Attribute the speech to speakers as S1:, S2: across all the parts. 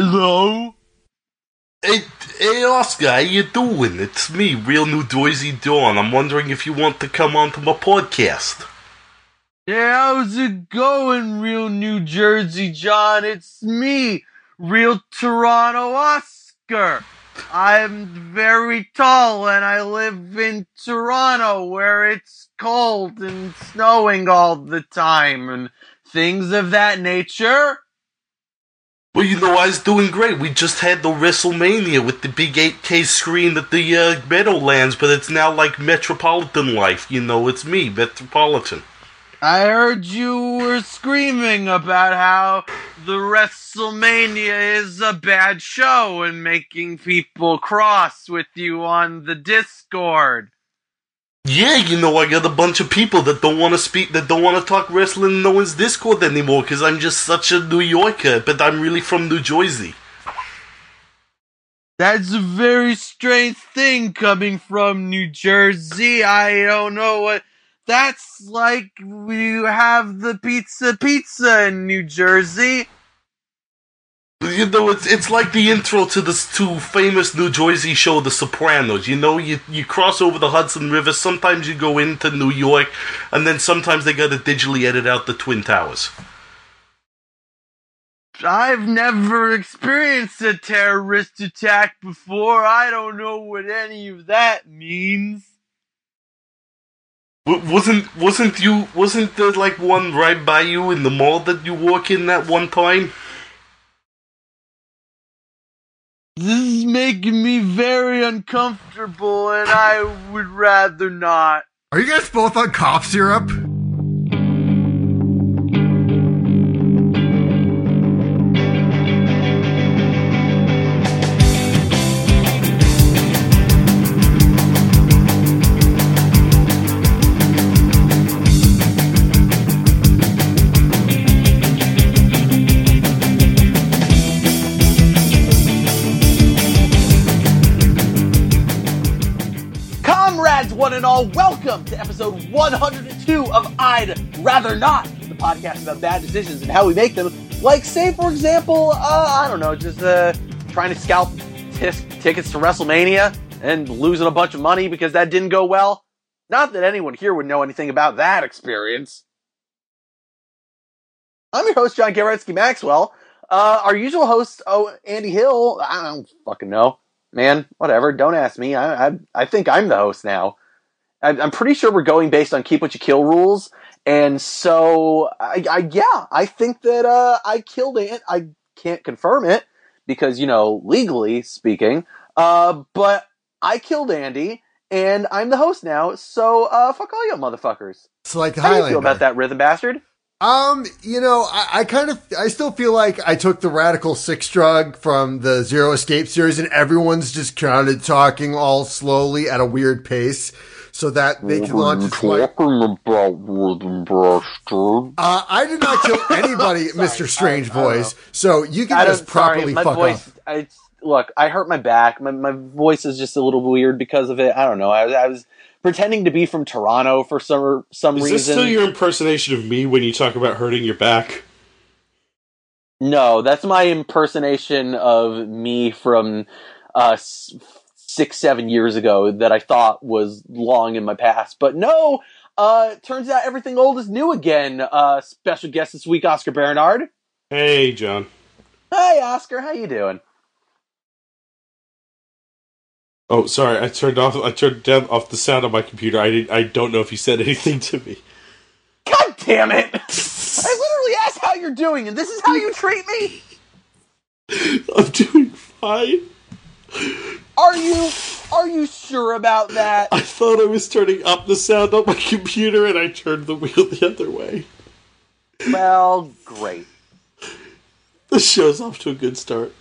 S1: Hello?
S2: Hey, hey, Oscar, how you doing? It's me, Real New Jersey Dawn. I'm wondering if you want to come onto my podcast.
S1: Yeah, how's it going, real New Jersey John? It's me, real Toronto Oscar. I'm very tall and I live in Toronto where it's cold and snowing all the time and things of that nature.
S2: Well, you know, I was doing great. We just had the WrestleMania with the big 8K screen at the uh, Meadowlands, but it's now like Metropolitan Life. You know, it's me, Metropolitan.
S1: I heard you were screaming about how the WrestleMania is a bad show and making people cross with you on the Discord.
S2: Yeah, you know, I got a bunch of people that don't want to speak, that don't want to talk wrestling in no one's Discord anymore because I'm just such a New Yorker, but I'm really from New Jersey.
S1: That's a very strange thing coming from New Jersey. I don't know what that's like. We have the pizza pizza in New Jersey.
S2: You know, it's it's like the intro to this to famous New Jersey show, The Sopranos. You know, you you cross over the Hudson River. Sometimes you go into New York, and then sometimes they got to digitally edit out the Twin Towers.
S1: I've never experienced a terrorist attack before. I don't know what any of that means.
S2: W- wasn't wasn't you wasn't there like one right by you in the mall that you walk in that one time?
S1: This is making me very uncomfortable, and I would rather not.
S3: Are you guys both on cough syrup?
S4: Welcome to episode 102 of I'd Rather Not, the podcast about bad decisions and how we make them. Like, say, for example, uh, I don't know, just uh, trying to scalp tis- tickets to WrestleMania and losing a bunch of money because that didn't go well. Not that anyone here would know anything about that experience. I'm your host, John Garetsky Maxwell. Uh, our usual host, oh, Andy Hill, I don't fucking know man, whatever. Don't ask me. I I, I think I'm the host now. I, I'm pretty sure we're going based on keep what you kill rules, and so I, I yeah, I think that uh, I killed it. I can't confirm it because you know legally speaking, uh, but I killed Andy. And I'm the host now, so uh, fuck all you motherfuckers.
S3: It's like
S4: How do you feel about that, rhythm bastard?
S3: Um, you know, I, I kind of, I still feel like I took the Radical Six drug from the Zero Escape series, and everyone's just kind of talking all slowly at a weird pace, so that they can launch a slight.
S1: about rhythm bastard?
S3: Uh, I did not kill anybody, Mr. Strange
S4: I- I
S3: Voice. So you can
S4: I
S3: just
S4: don't, sorry,
S3: properly
S4: my
S3: fuck
S4: voice.
S3: off.
S4: I, look, I hurt my back. My my voice is just a little weird because of it. I don't know. I, was- I was pretending to be from Toronto for some some
S2: Is
S4: reason.
S2: this still your impersonation of me when you talk about hurting your back?
S4: No, that's my impersonation of me from uh, s- six, seven years ago that I thought was long in my past. But no, uh, turns out everything old is new again. Uh, special guest this week, Oscar Bernard.
S2: Hey, John.
S4: Hey, Oscar, how you doing?
S2: Oh, sorry. I turned off. I turned down off the sound on my computer. I did, I don't know if you said anything to me.
S4: God damn it! I literally asked how you're doing, and this is how you treat me.
S2: I'm doing fine.
S4: Are you? Are you sure about that?
S2: I thought I was turning up the sound on my computer, and I turned the wheel the other way.
S4: Well, great.
S2: This show's off to a good start.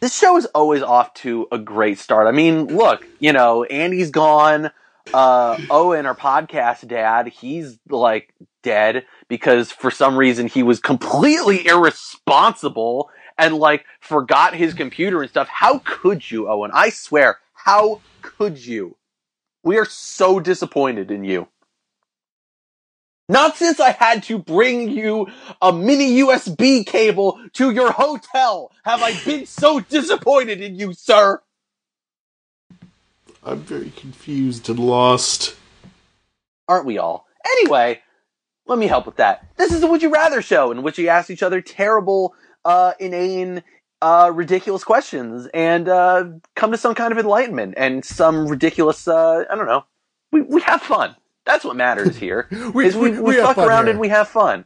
S4: this show is always off to a great start. I mean, look, you know, Andy's gone. Uh, Owen, our podcast dad, he's like dead because for some reason he was completely irresponsible and like forgot his computer and stuff. How could you, Owen? I swear, how could you? We are so disappointed in you. Not since I had to bring you a mini USB cable to your hotel have I been so disappointed in you, sir.
S2: I'm very confused and lost.
S4: Aren't we all? Anyway, let me help with that. This is the Would You Rather show in which we ask each other terrible, uh, inane, uh, ridiculous questions and uh, come to some kind of enlightenment and some ridiculous, uh, I don't know. We, we have fun. That's what matters here.
S3: We-
S4: is we,
S3: we-
S4: we, fuck around
S3: here.
S4: and we have fun.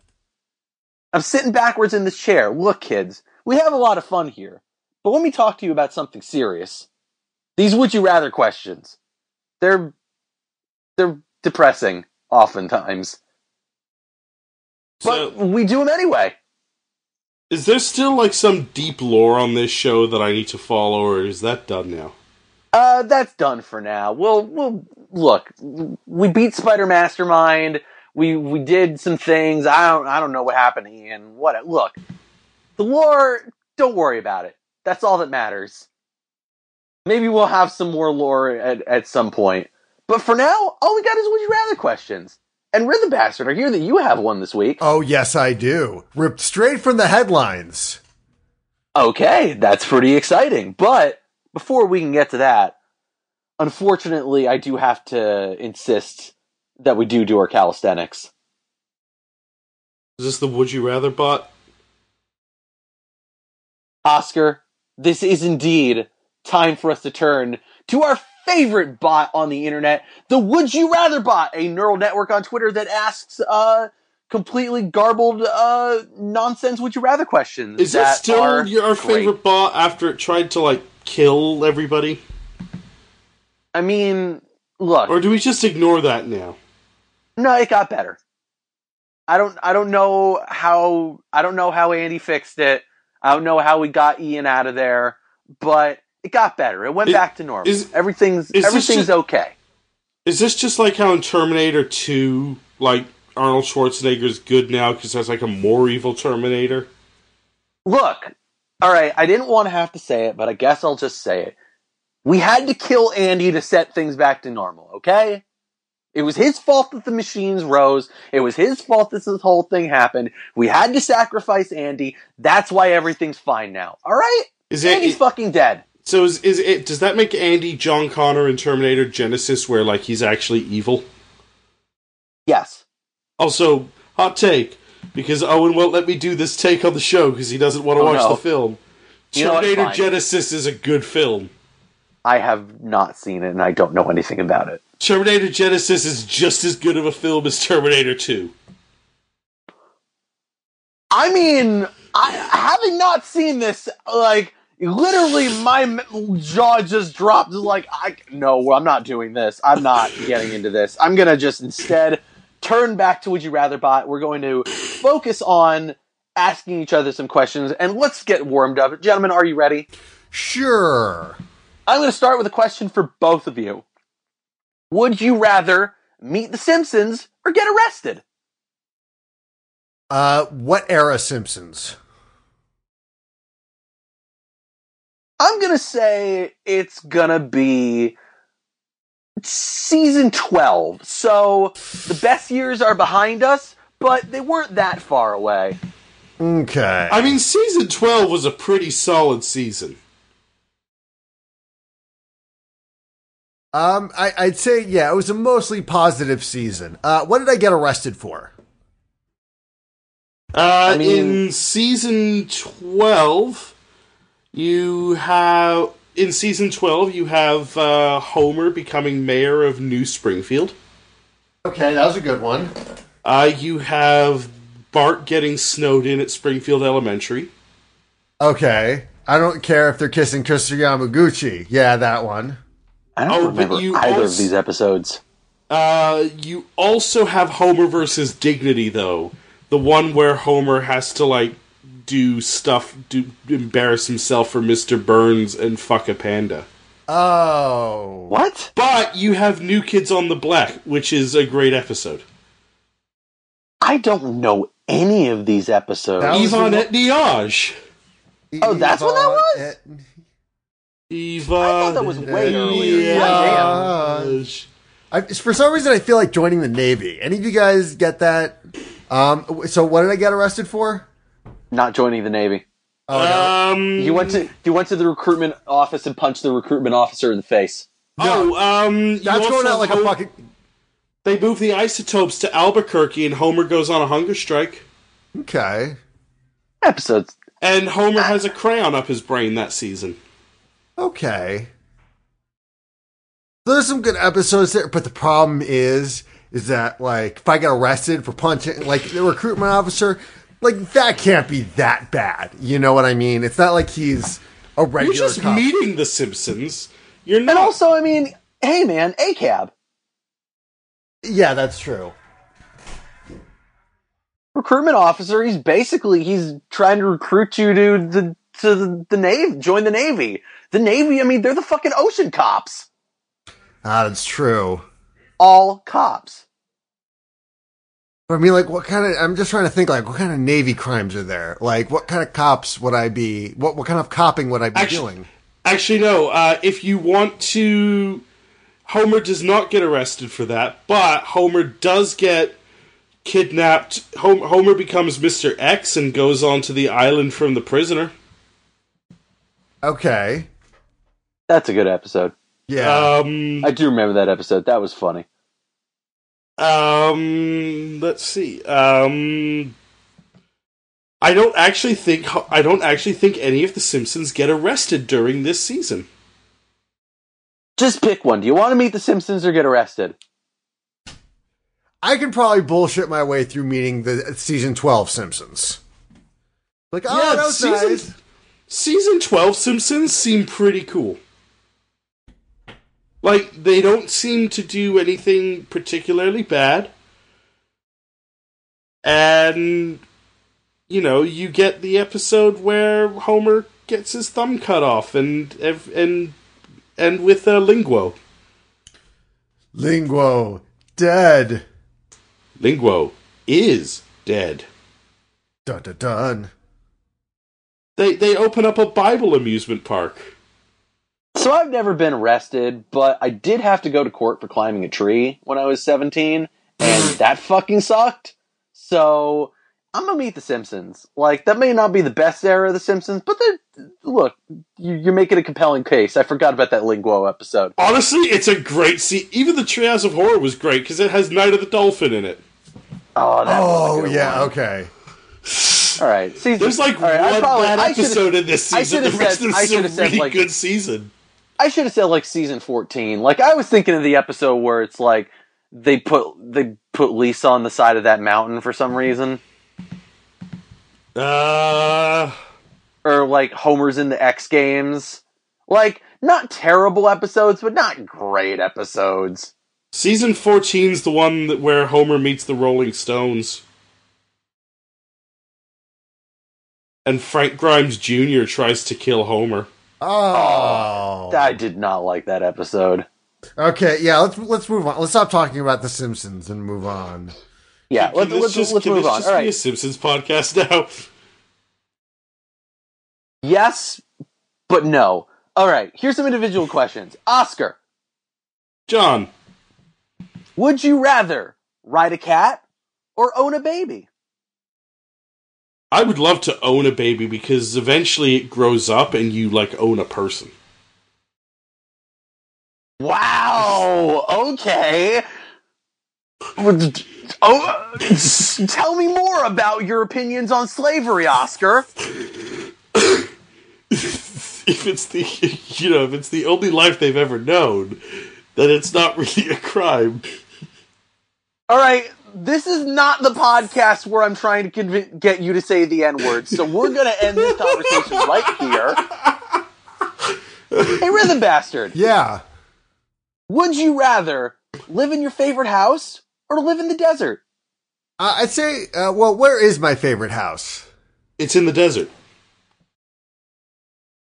S4: I'm sitting backwards in this chair. Look, kids, we have a lot of fun here. But let me talk to you about something serious. These would you rather questions. They're they're depressing oftentimes. But we do them anyway.
S2: Is there still like some deep lore on this show that I need to follow, or is that done now?
S4: Uh, that's done for now. We'll, we'll, look, we beat Spider Mastermind. We, we did some things. I don't, I don't know what happened and what, look, the lore, don't worry about it. That's all that matters. Maybe we'll have some more lore at, at some point. But for now, all we got is would you rather questions. And Rhythm Bastard, I hear that you have one this week.
S3: Oh, yes, I do. Ripped straight from the headlines.
S4: Okay, that's pretty exciting. But before we can get to that, unfortunately, I do have to insist that we do do our calisthenics.
S2: Is this the Would You Rather bot?
S4: Oscar, this is indeed time for us to turn to our favorite bot on the internet, the Would You Rather bot, a neural network on Twitter that asks uh completely garbled uh nonsense would you rather questions.
S2: Is
S4: that
S2: still your
S4: great.
S2: favorite bot after it tried to like kill everybody,
S4: I mean, look,
S2: or do we just ignore that now?
S4: No, it got better. I don't I don't know how I don't know how Andy fixed it. I don't know how we got Ian out of there, but it got better. It went
S2: Is-
S4: back to normal.
S2: is-
S4: everything's
S2: is
S4: everything's
S2: just-
S4: okay.
S2: Is this just like how in Terminator Two, like Arnold Schwarzenegger's good now because there's like a more evil Terminator?
S4: Look, all right, I didn't want to have to say it, but I guess I'll just say it. We had to kill Andy to set things back to normal, okay? It was his fault that the machines rose. It was his fault that this whole thing happened. We had to sacrifice Andy. That's why everything's fine now. All right?
S2: Is it,
S4: Andy's fucking dead.
S2: So? Is, is it? Does that make Andy John Connor in Terminator Genisys, where like he's actually evil?
S4: Yes.
S2: Also, hot take because Owen won't let me do this take on the show because he doesn't want to
S4: Oh,
S2: watch
S4: no.
S2: the film.
S4: You?
S2: Terminator Genisys is a good film.
S4: I have not seen it and I don't know anything about it.
S2: Terminator Genisys is just as good of a film as Terminator 2.
S4: I mean, I having not seen this, like literally, my jaw just dropped. Like, I no, I'm not doing this. I'm not getting into this. I'm gonna just instead turn back to Would You Rather Bot. We're going to focus on asking each other some questions, and let's get warmed up, gentlemen. Are you ready?
S3: Sure.
S4: I'm going to start with a question for both of you. Would you rather meet the Simpsons or get arrested?
S3: Uh, what era Simpsons?
S4: I'm gonna say it's gonna be season 12. So the best years are behind us, but they weren't that far away.
S3: Okay.
S2: I mean, season 12 was a pretty solid season.
S3: Um, I, I'd say yeah, it was a mostly positive season. Uh, what did I get arrested for?
S2: Uh,
S4: mean-
S2: in season 12, you have. In season 12, you have uh, Homer becoming mayor of New Springfield.
S3: Okay, that was a good one.
S2: Uh, you have Bart getting snowed in at Springfield Elementary.
S3: Okay, I don't care if they're kissing Tristan Yamaguchi. Yeah, that one.
S4: I don't
S2: Oh, but
S4: remember
S2: you
S4: either of these episodes.
S2: Uh, you also have Homer versus Dignity, though. The one where Homer has to, like, do stuff, do embarrass himself for Mr. Burns and fuck a panda.
S3: Oh,
S4: What?
S2: But you have New Kids on the Block, which is a great episode.
S4: I don't know any of these episodes.
S3: That was
S2: Yvonne
S3: the-
S2: et Niage.
S4: Oh, that's what that was?
S3: Yvonne
S2: Yvonne
S4: I thought that was way earlier.
S2: Niage.
S3: I, for some reason, I feel like joining the Navy. Any of you guys get that? Um, so what did I get arrested for?
S4: Not joining the Navy.
S3: Oh, no.
S2: Um,
S4: You went to you went to the recruitment office and punched the recruitment officer in the face.
S2: Oh, um,
S3: That's going
S2: also
S3: out like a fucking.
S2: They move the isotopes to Albuquerque, and Homer goes on a hunger strike.
S3: Okay.
S4: Episodes.
S2: And Homer has a crayon up his brain that season.
S3: Okay. There's some good episodes there, but the problem is, is that like if I get arrested for punching like the recruitment officer, like that can't be that bad. You know what I mean? It's not like he's a regular.
S2: You're just
S3: cop.
S2: meeting the Simpsons. You're not.
S4: And also, I mean, hey man, A cab.
S3: yeah, that's true.
S4: Recruitment officer, he's basically he's trying to recruit you to the to the, the Navy, join the Navy. The Navy, I mean, they're the fucking ocean cops.
S3: Ah, that's true.
S4: All cops.
S3: But I mean, like, what kind of? I'm just trying to think, like, what kind of Navy crimes are there? Like, what kind of cops would I be? What what kind of copping would I be
S2: Actu-
S3: doing?
S2: Actually, no. Uh, if you want to, Homer does not get arrested for that, but Homer does get kidnapped. Homer becomes Mr. X and goes onto the island from the prisoner.
S3: Okay.
S4: That's a good episode.
S3: Yeah.
S2: Um,
S4: I do remember that episode. That was funny.
S2: Um, let's see. Um, I don't actually think I don't actually think any of the Simpsons get arrested during this season.
S4: Just pick one. Do you want to meet the Simpsons or get arrested?
S3: I can probably bullshit my way through meeting the season 12 Simpsons. Like, oh,
S2: Yeah,
S3: that was
S2: season-
S3: nice.
S2: Season 12 Simpsons seem pretty cool. Like, they don't seem to do anything particularly bad. And, you know, you get the episode where Homer gets his thumb cut off and and and with uh, Linguo.
S3: Linguo, dead.
S2: Linguo is dead.
S3: Dun dun dun.
S2: They they open up a Bible amusement park.
S4: So I've never been arrested, but I did have to go to court for climbing a tree when I was 17, and that fucking sucked. So I'm gonna meet the Simpsons. Like that may not be the best era of the Simpsons, but look, you, you're making a compelling case. I forgot about that Linguo episode.
S2: Honestly, it's a great scene. Even the Treehouse of Horror was great because it has Night of the Dolphin in it.
S4: Oh, that was a
S3: Oh,
S4: good
S3: yeah,
S4: one.
S3: okay.
S4: All right, season.
S2: There's like
S4: all right, I
S2: one
S4: probably-
S2: bad
S4: I
S2: episode in this season. The rest
S4: said-
S2: of
S4: I
S2: this is a
S4: said,
S2: really
S4: like-
S2: good season.
S4: I should have said like season 14. Like I was thinking of the episode where it's like they put they put Lisa on the side of that mountain for some reason,
S2: Uh,
S4: or like Homer's in the X Games. Like not terrible episodes, but not great episodes.
S2: season 14 is the one that, where Homer meets the Rolling Stones. And Frank Grimes Jr. tries to kill Homer.
S3: Oh.
S4: I did not like that episode.
S3: Okay, yeah, let's let's move on. Let's stop talking about The Simpsons and move on.
S4: Yeah,
S2: Can
S4: let's
S2: this
S4: let's,
S2: just,
S4: let's
S2: can
S4: move on.
S2: just
S4: All
S2: be a. Simpsons podcast now?
S4: Yes, but no. All right. Here's some individual questions. Oscar,
S2: John,
S4: would you rather ride a cat or own a baby?
S2: I would love to own a baby because eventually it grows up and you like own a person.
S4: Wow. Okay. Oh, tell me more about your opinions on slavery, Oscar.
S2: if it's the you know if it's the only life they've ever known, then it's not really a crime.
S4: All right, this is not the podcast where I'm trying to conv- get you to say the N word, so we're going to end this conversation right here. Hey, Rhythm Bastard,
S3: Yeah.
S4: would you rather live in your favorite house or live in the desert?
S3: Uh, I'd say, uh, well, where is my favorite house?
S2: It's in the desert.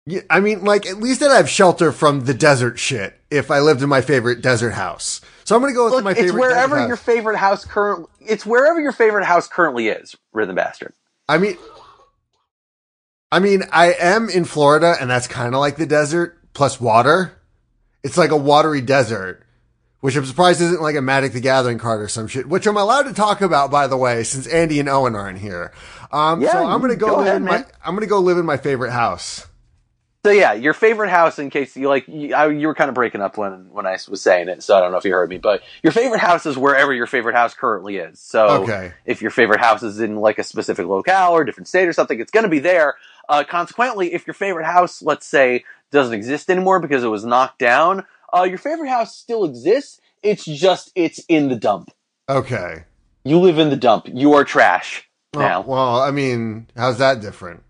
S3: Yeah, I mean, like, at least that I'd have shelter from the desert shit if I lived in my favorite desert house. So I'm going to go with
S4: Look,
S3: my
S4: it's wherever your favorite house current. It's wherever your favorite house currently is, Rhythm Bastard.
S3: I mean, I mean, I am in Florida, and that's kind of like the desert plus water. It's like a watery desert, which I'm surprised isn't like a Magic the Gathering card or some shit, which I'm allowed to talk about, by the way, since Andy and Owen aren't here. Um,
S4: Yeah,
S3: so I'm gonna go,
S4: go
S3: live
S4: ahead,
S3: in my. I'm gonna go live in my favorite house.
S4: So yeah, your favorite house. In case you like, you, I, you were kind of breaking up when when I was saying it, so I don't know if you heard me. But your favorite house is wherever your favorite house currently is. So
S3: Okay.
S4: if your favorite house is in like a specific locale or different state or something, it's going to be there. Uh, consequently, if your favorite house, let's say, doesn't exist anymore because it was knocked down, uh, your favorite house still exists. It's just it's in the dump.
S3: Okay.
S4: You live in the dump. You are trash now.
S3: Well, well, I mean, how's that different?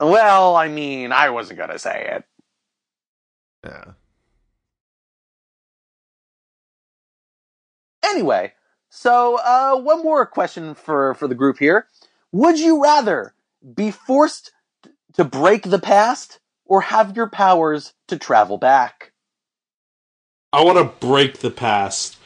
S4: Well, I mean, I wasn't gonna say it.
S3: Yeah.
S4: Anyway, so uh, one more question for for the group here: Would you rather be forced to break the past or have your powers to travel back?
S2: I want to break the past.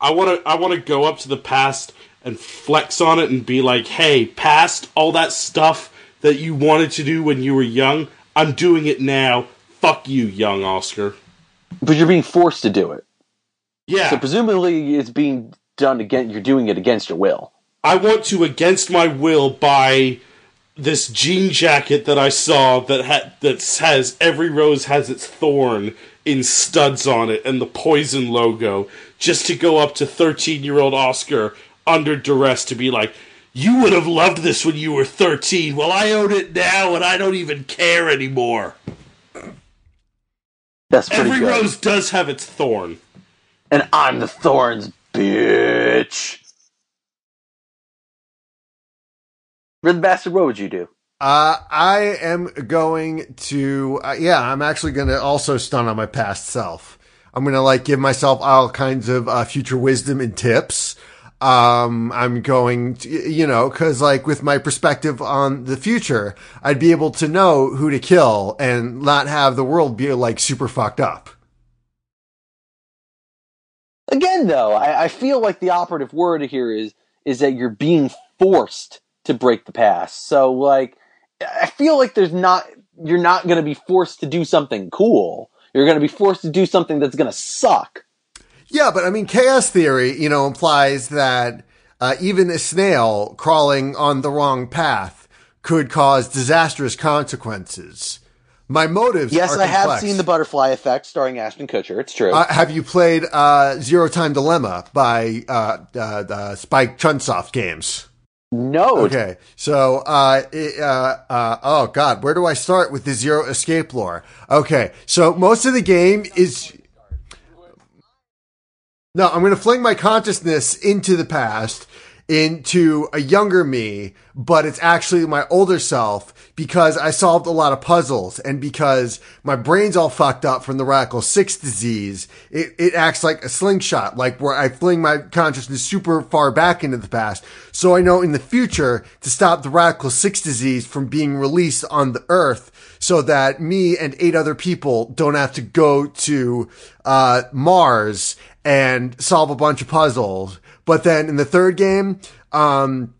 S2: I want to I want to go up to the past and flex on it and be like, "Hey, past all that stuff that you wanted to do when you were young, I'm doing it now. Fuck you, young Oscar."
S4: But you're being forced to do it.
S2: Yeah.
S4: So presumably, it's being done again. You're doing it against your will.
S2: I want to, against my will, buy this jean jacket that I saw that ha- that has every rose has its thorn in studs on it and the poison logo, just to go up to thirteen year old Oscar under duress to be like, "You would have loved this when you were thirteen. Well, I own it now, and I don't even care anymore."
S4: That's pretty
S2: Every
S4: good.
S2: rose does have its thorn.
S4: and I'm the thorns, bitch. Red bastard, what would you do?
S3: Uh, I am going to, uh, yeah, I'm actually going to also stun on my past self. I'm going to like give myself all kinds of uh, future wisdom and tips. Um, I'm going to, you know, cause like with my perspective on the future, I'd be able to know who to kill and not have the world be like super fucked up.
S4: Again, though, I, I feel like the operative word here is is that you're being forced to break the past. So, like, I feel like there's not you're not going to be forced to do something cool. You're going to be forced to do something that's going to suck.
S3: Yeah, but I mean, chaos theory, you know, implies that uh, even a snail crawling on the wrong path could cause disastrous consequences. My motives.
S4: Yes, I have seen the Butterfly Effect starring Ashton Kutcher. It's true.
S3: Uh, have you played uh, Zero Time Dilemma by uh, uh, uh, Spike Chunsoft games?
S4: no,
S3: Okay, so uh, it, uh, uh, oh god, where do I start with the Zero Escape lore? Okay, so most of the game is no, I'm going to fling my consciousness into the past, into a younger me, but it's actually my older self because I solved a lot of puzzles and because my brain's all fucked up from the Radical 6 disease. It, it acts like a slingshot, like where I fling my consciousness super far back into the past. So I know in the future to stop the Radical 6 disease from being released on the earth so that me and eight other people don't have to go to, uh, Mars and solve a bunch of puzzles. But then in the third game, um,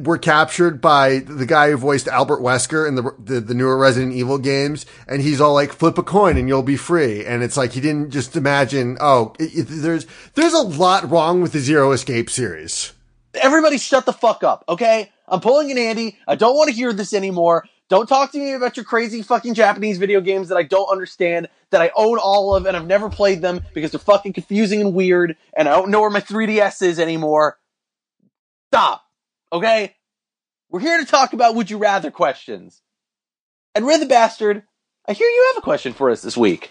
S3: we're captured by the guy who voiced Albert Wesker in the, the the newer Resident Evil games, and he's all like, "Flip a coin and you'll be free." And it's like he didn't just imagine. Oh, it, it- there's there's a lot wrong with the Zero Escape series.
S4: everybody shut the fuck up, okay? I'm pulling an Andy. I don't want to hear this anymore. Don't talk to me about your crazy fucking Japanese video games that I don't understand, that I own all of and I've never played them because they're fucking confusing and weird, and I don't know where my 3DS is anymore. Stop, okay? We're here to talk about would you rather questions. And Red the Bastard, I hear you have a question for us this week.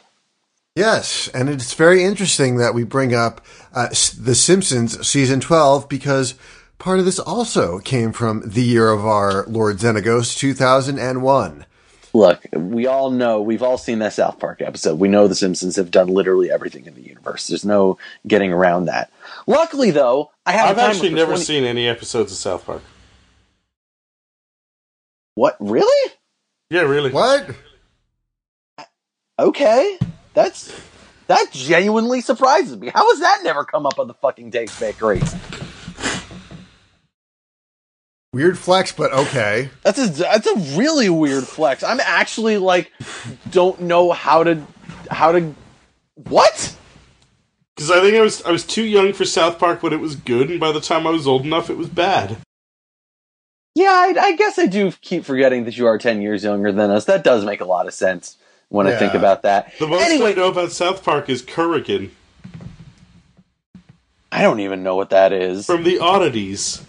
S3: Yes, and it's very interesting that we bring up uh, The Simpsons season 12 because part of this also came from the year of our Lord Xenagos, 2001.
S4: Look, we all know, we've all seen that South Park episode. We know the Simpsons have done literally everything in the universe. There's no getting around that. Luckily, though, I have.
S2: I've
S4: a
S2: actually never
S4: 20
S2: seen any episodes of South Park.
S4: What? Really?
S2: Yeah, really.
S3: What?
S4: Okay, that's that genuinely surprises me. How has that never come up on the fucking Dave's Bakery?
S3: Weird flex, but okay.
S4: That's a that's a really weird flex. I'm actually like, don't know how to how to what?
S2: Because I think I was I was too young for South Park when it was good, and by the time I was old enough, it was bad.
S4: Yeah, I, I guess I do keep forgetting that you are 10 years younger than us. That does make a lot of sense when I think about that.
S2: The most
S4: anyway,
S2: I know about South Park is Kurrgan
S4: I don't even know what that is.
S2: from the Oddities.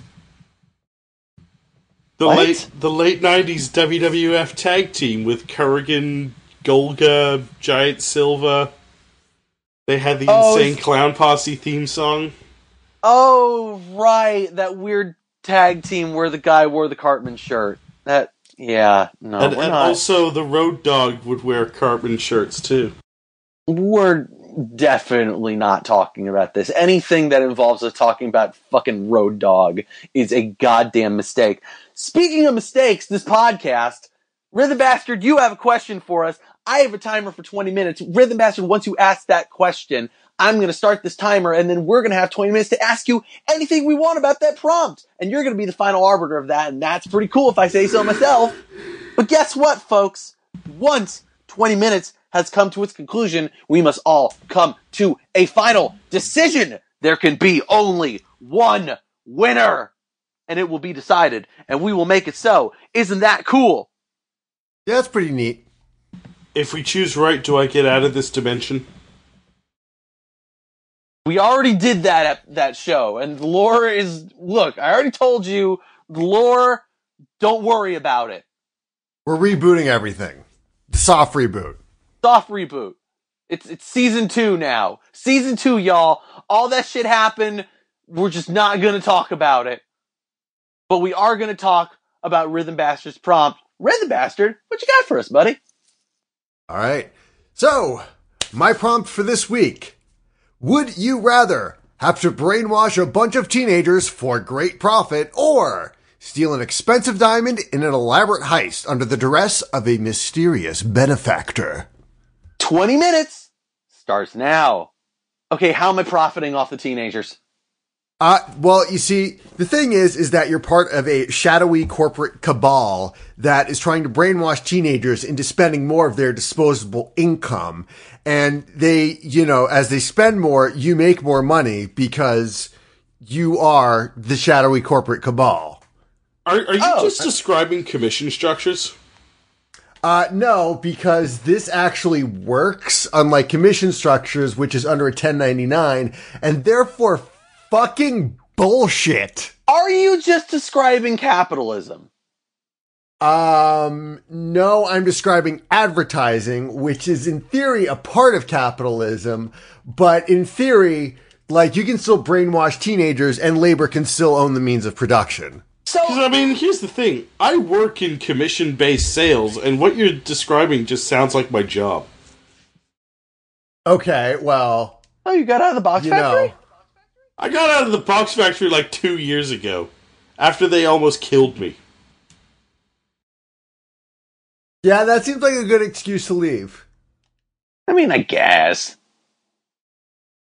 S2: The
S4: What?
S2: late the late nineties WWF tag team with Kurrgan, Golga, Giant Silva. They had the
S4: Oh,
S2: insane clown posse theme song.
S4: Oh, right. That weird tag team where the guy wore the Cartman shirt. That, yeah, no,
S2: and and also the Road Dog would wear Cartman shirts too.
S4: we're definitely not talking about this. Anything that involves us talking about fucking Road Dog is a goddamn mistake. Speaking of mistakes, this podcast, Rhythm Bastard, you have a question for us. I have a timer for 20 minutes. Rhythm Bastard, once you ask that question, I'm going to start this timer and then we're going to have 20 minutes to ask you anything we want about that prompt. And you're going to be the final arbiter of that. And that's pretty cool if I say so myself. But guess what, folks? Once 20 minutes has come to its conclusion, we must all come to a final decision. There can be only one winner, and it will be decided, and we will make it so. Isn't that cool?
S3: Yeah, that's pretty neat.
S2: If we choose right, do I get out of this dimension?
S4: We already did that at that show, and the lore is look, I already told you, the lore, don't worry about it.
S3: We're rebooting everything. Soft reboot.
S4: soft reboot. It's it's season two now. Season two, y'all. All that shit happened. We're just not gonna talk about it. But we are gonna talk about Rhythm Bastard's prompt. Rhythm Bastard, what you got for us, buddy?
S3: All right. So, my prompt for this week Would you rather have to brainwash a bunch of teenagers for great profit or steal an expensive diamond in an elaborate heist under the duress of a mysterious benefactor?
S4: 20 minutes starts now. Okay, how am I profiting off the teenagers?
S3: Uh, well, you see, the thing is, is that you're part of a shadowy corporate cabal that is trying to brainwash teenagers into spending more of their disposable income. And they, you know, as they spend more, you make more money because you are the shadowy corporate cabal.
S2: Are, are you
S4: Oh.
S2: just describing commission structures?
S3: Uh, no, because this actually works, unlike commission structures, which is under a 1099, and therefore fucking bullshit.
S4: Are you just describing capitalism?
S3: Um, no, I'm describing advertising, which is in theory a part of capitalism, but in theory, like you can still brainwash teenagers and labor can still own the means of production.
S4: So,
S2: I mean, here's the thing: I work in commission-based sales, and what you're describing just sounds like my job.
S3: Okay, well,
S4: oh, you got out of the box
S3: you
S4: factory?
S3: know,
S2: I got out of the box factory like two years ago, after they almost killed me.
S3: yeah, that seems like a good excuse to leave.
S4: I mean, I guess.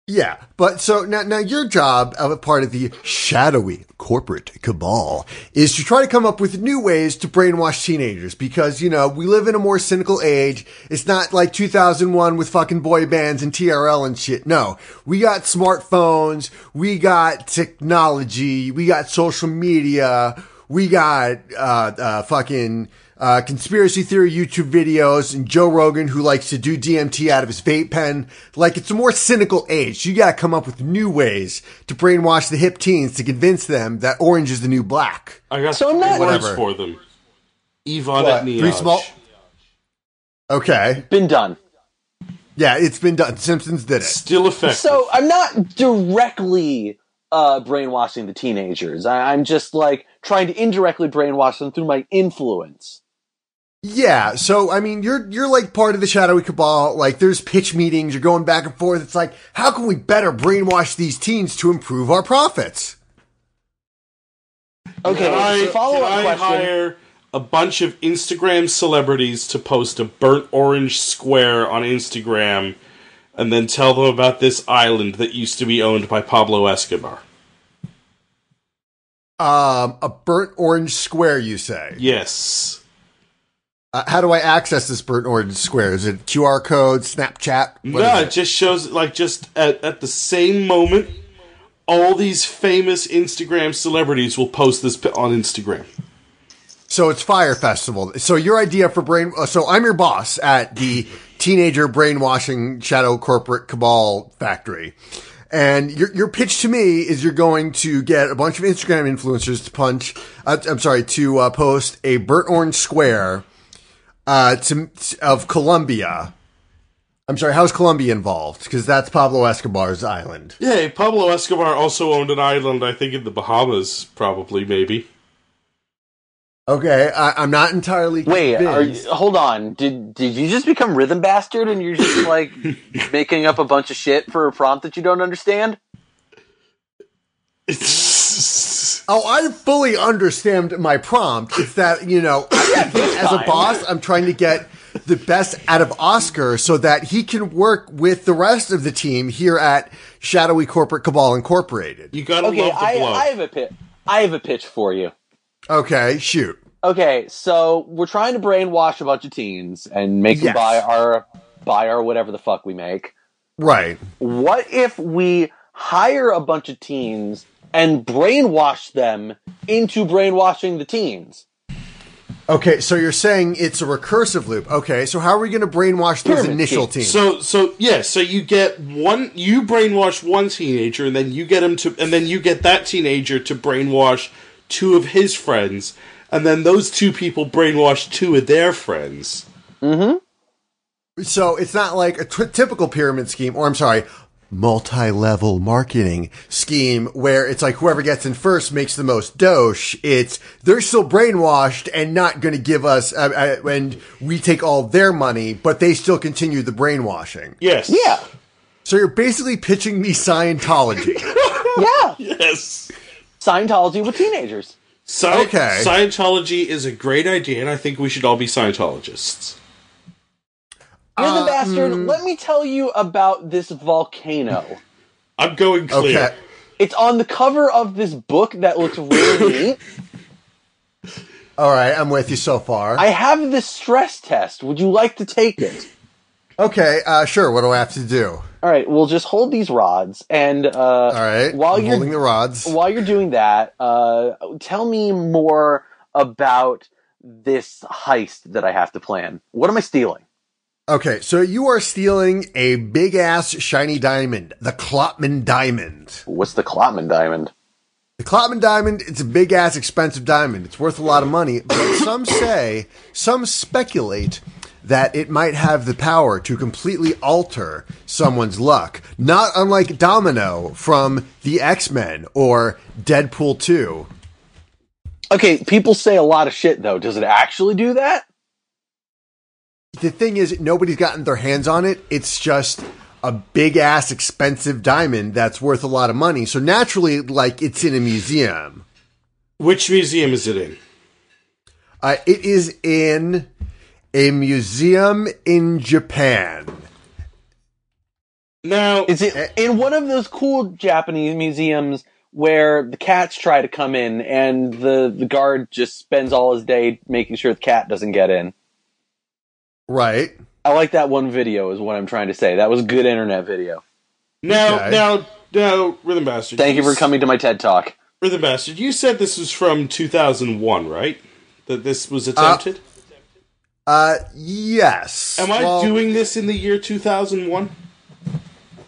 S3: Yeah, but so now, now your job, of a part of the shadowy corporate cabal, is to try to come up with new ways to brainwash teenagers because, you know, we live in a more cynical age. It's not like 2001 with fucking boy bands and TRL and shit. No, we got smartphones, we got technology, we got social media, we got, uh, uh, fucking, uh, conspiracy theory YouTube videos and Joe Rogan who likes to do DMT out of his vape pen. Like it's a more cynical age. You gotta come up with new ways to brainwash the hip teens to convince them that orange is the new black.
S2: I got
S4: So I'm
S2: three
S4: not-
S2: words
S3: Whatever.
S2: for them: Yvonne
S3: What?
S2: at Niage.
S3: Three small- Okay.
S4: Been done.
S3: Yeah, it's been done. Simpsons did it.
S2: Still effective.
S4: So I'm not directly uh, brainwashing the teenagers. I- I'm just like trying to indirectly brainwash them through my influence.
S3: Yeah, so I mean, you're you're like part of the shadowy cabal. Like, there's pitch meetings. You're going back and forth. It's like, how can we better brainwash these teens to improve our profits?
S4: Okay,
S2: Can I,
S4: follow
S2: can
S4: up
S2: I
S4: question.
S2: hire a bunch of Instagram celebrities to post a burnt orange square on Instagram, and then tell them about this island that used to be owned by Pablo Escobar?
S3: Um, a burnt orange square, you say?
S2: Yes.
S3: Uh, how do I access this Burnt Orange Square? Is it QR code, Snapchat? What
S2: no,
S3: is
S2: it just shows like just at, at the same moment, all these famous Instagram celebrities will post this on Instagram.
S3: So it's Fyre Festival. So your idea for brain. uh, So I'm your boss at the teenager brainwashing shadow corporate cabal factory. And your, your pitch to me is you're going to get a bunch of Instagram influencers to punch, uh, I'm sorry, to uh, post a burnt orange square, uh, to, of Colombia. I'm sorry, how's Colombia involved? Because that's Pablo Escobar's island.
S2: Yeah, Pablo Escobar also owned an island, I think in the Bahamas, probably, maybe.
S3: Okay, I, I'm not entirely
S4: Wait, are you, hold on. Did did you just become rhythm bastard and you're just like making up a bunch of shit for a prompt that you don't understand?
S3: Oh, I fully understand my prompt. It's that, you know, as a boss, I'm trying to get the best out of Oscar so that he can work with the rest of the team here at Shadowy Corporate Cabal Incorporated.
S2: you gotta
S4: Okay,
S2: love the
S4: I,
S2: blow.
S4: I have a pitch. I have a pitch for you.
S3: Okay, shoot.
S4: Okay, so we're trying to brainwash a bunch of teens and make them buy our buy our whatever the fuck we make.
S3: Right.
S4: What if we hire a bunch of teens and brainwash them into brainwashing the teens?
S3: Okay, so you're saying it's a recursive loop. Okay, so how are we going to brainwash those
S4: Pyramid
S3: initial
S4: scheme.
S3: teams?
S2: So so yeah, so you get one you brainwash one teenager and then you get him to and then you get that teenager to brainwash two of his friends and then those two people brainwash two of their friends. Mm-hmm.
S3: So it's not like a t- typical pyramid scheme, or I'm sorry, multi-level marketing scheme where it's like whoever gets in first makes the most dosh. It's they're still brainwashed and not going to give us, uh, uh, and we take all their money, but they still continue the brainwashing.
S2: Yes.
S4: Yeah.
S3: So you're basically pitching me Scientology.
S4: Yeah.
S2: Yes.
S4: Scientology with teenagers.
S2: Sci-
S3: Okay.
S2: Scientology is a great idea and I think we should all be Scientologists.
S4: You're the
S3: Uh,
S4: bastard. Let me tell you about this volcano.
S2: I'm going clear.
S3: Okay.
S4: It's on the cover of this book that looks really neat.
S3: All right, I'm with you so far.
S4: I have this stress test. Would you like to take it?
S3: okay, uh, sure. What do I have to do?
S4: All right, we'll just hold these rods, and uh,
S3: All right,
S4: while
S3: I'm
S4: you're
S3: holding the rods.
S4: while you're doing that, uh, tell me more about this heist that I have to plan. What am I stealing?
S3: Okay, so you are stealing a big ass shiny diamond, the Klopman diamond.
S4: What's the Klopman diamond?
S3: The Klopman diamond, it's a big ass expensive diamond. It's worth a lot of money, but some say, some speculate that it might have the power to completely alter someone's luck. Not unlike Domino from the X-Men or Deadpool 2.
S4: Okay, people say a lot of shit though. Does it actually do that?
S3: The thing is, nobody's gotten their hands on it. It's just a big ass expensive diamond that's worth a lot of money. So naturally, like, it's in a museum.
S2: Which museum is it in?
S3: Uh, it is in a museum in Japan.
S2: Now,
S4: Is it in one of those cool Japanese museums where the cats try to come in and the, the guard just spends all his day making sure the cat doesn't get in?
S3: Right.
S4: I like that one video is what I'm trying to say. That was good internet video.
S2: now,
S3: Okay.
S2: now, now, Rhythm Bastard.
S4: Thank you for coming to my TED Talk.
S2: Rhythm Bastard, you said this was from 2001, right? That this was attempted?
S3: Uh, yes.
S2: Am I
S3: Well,
S2: doing this in the year 2001?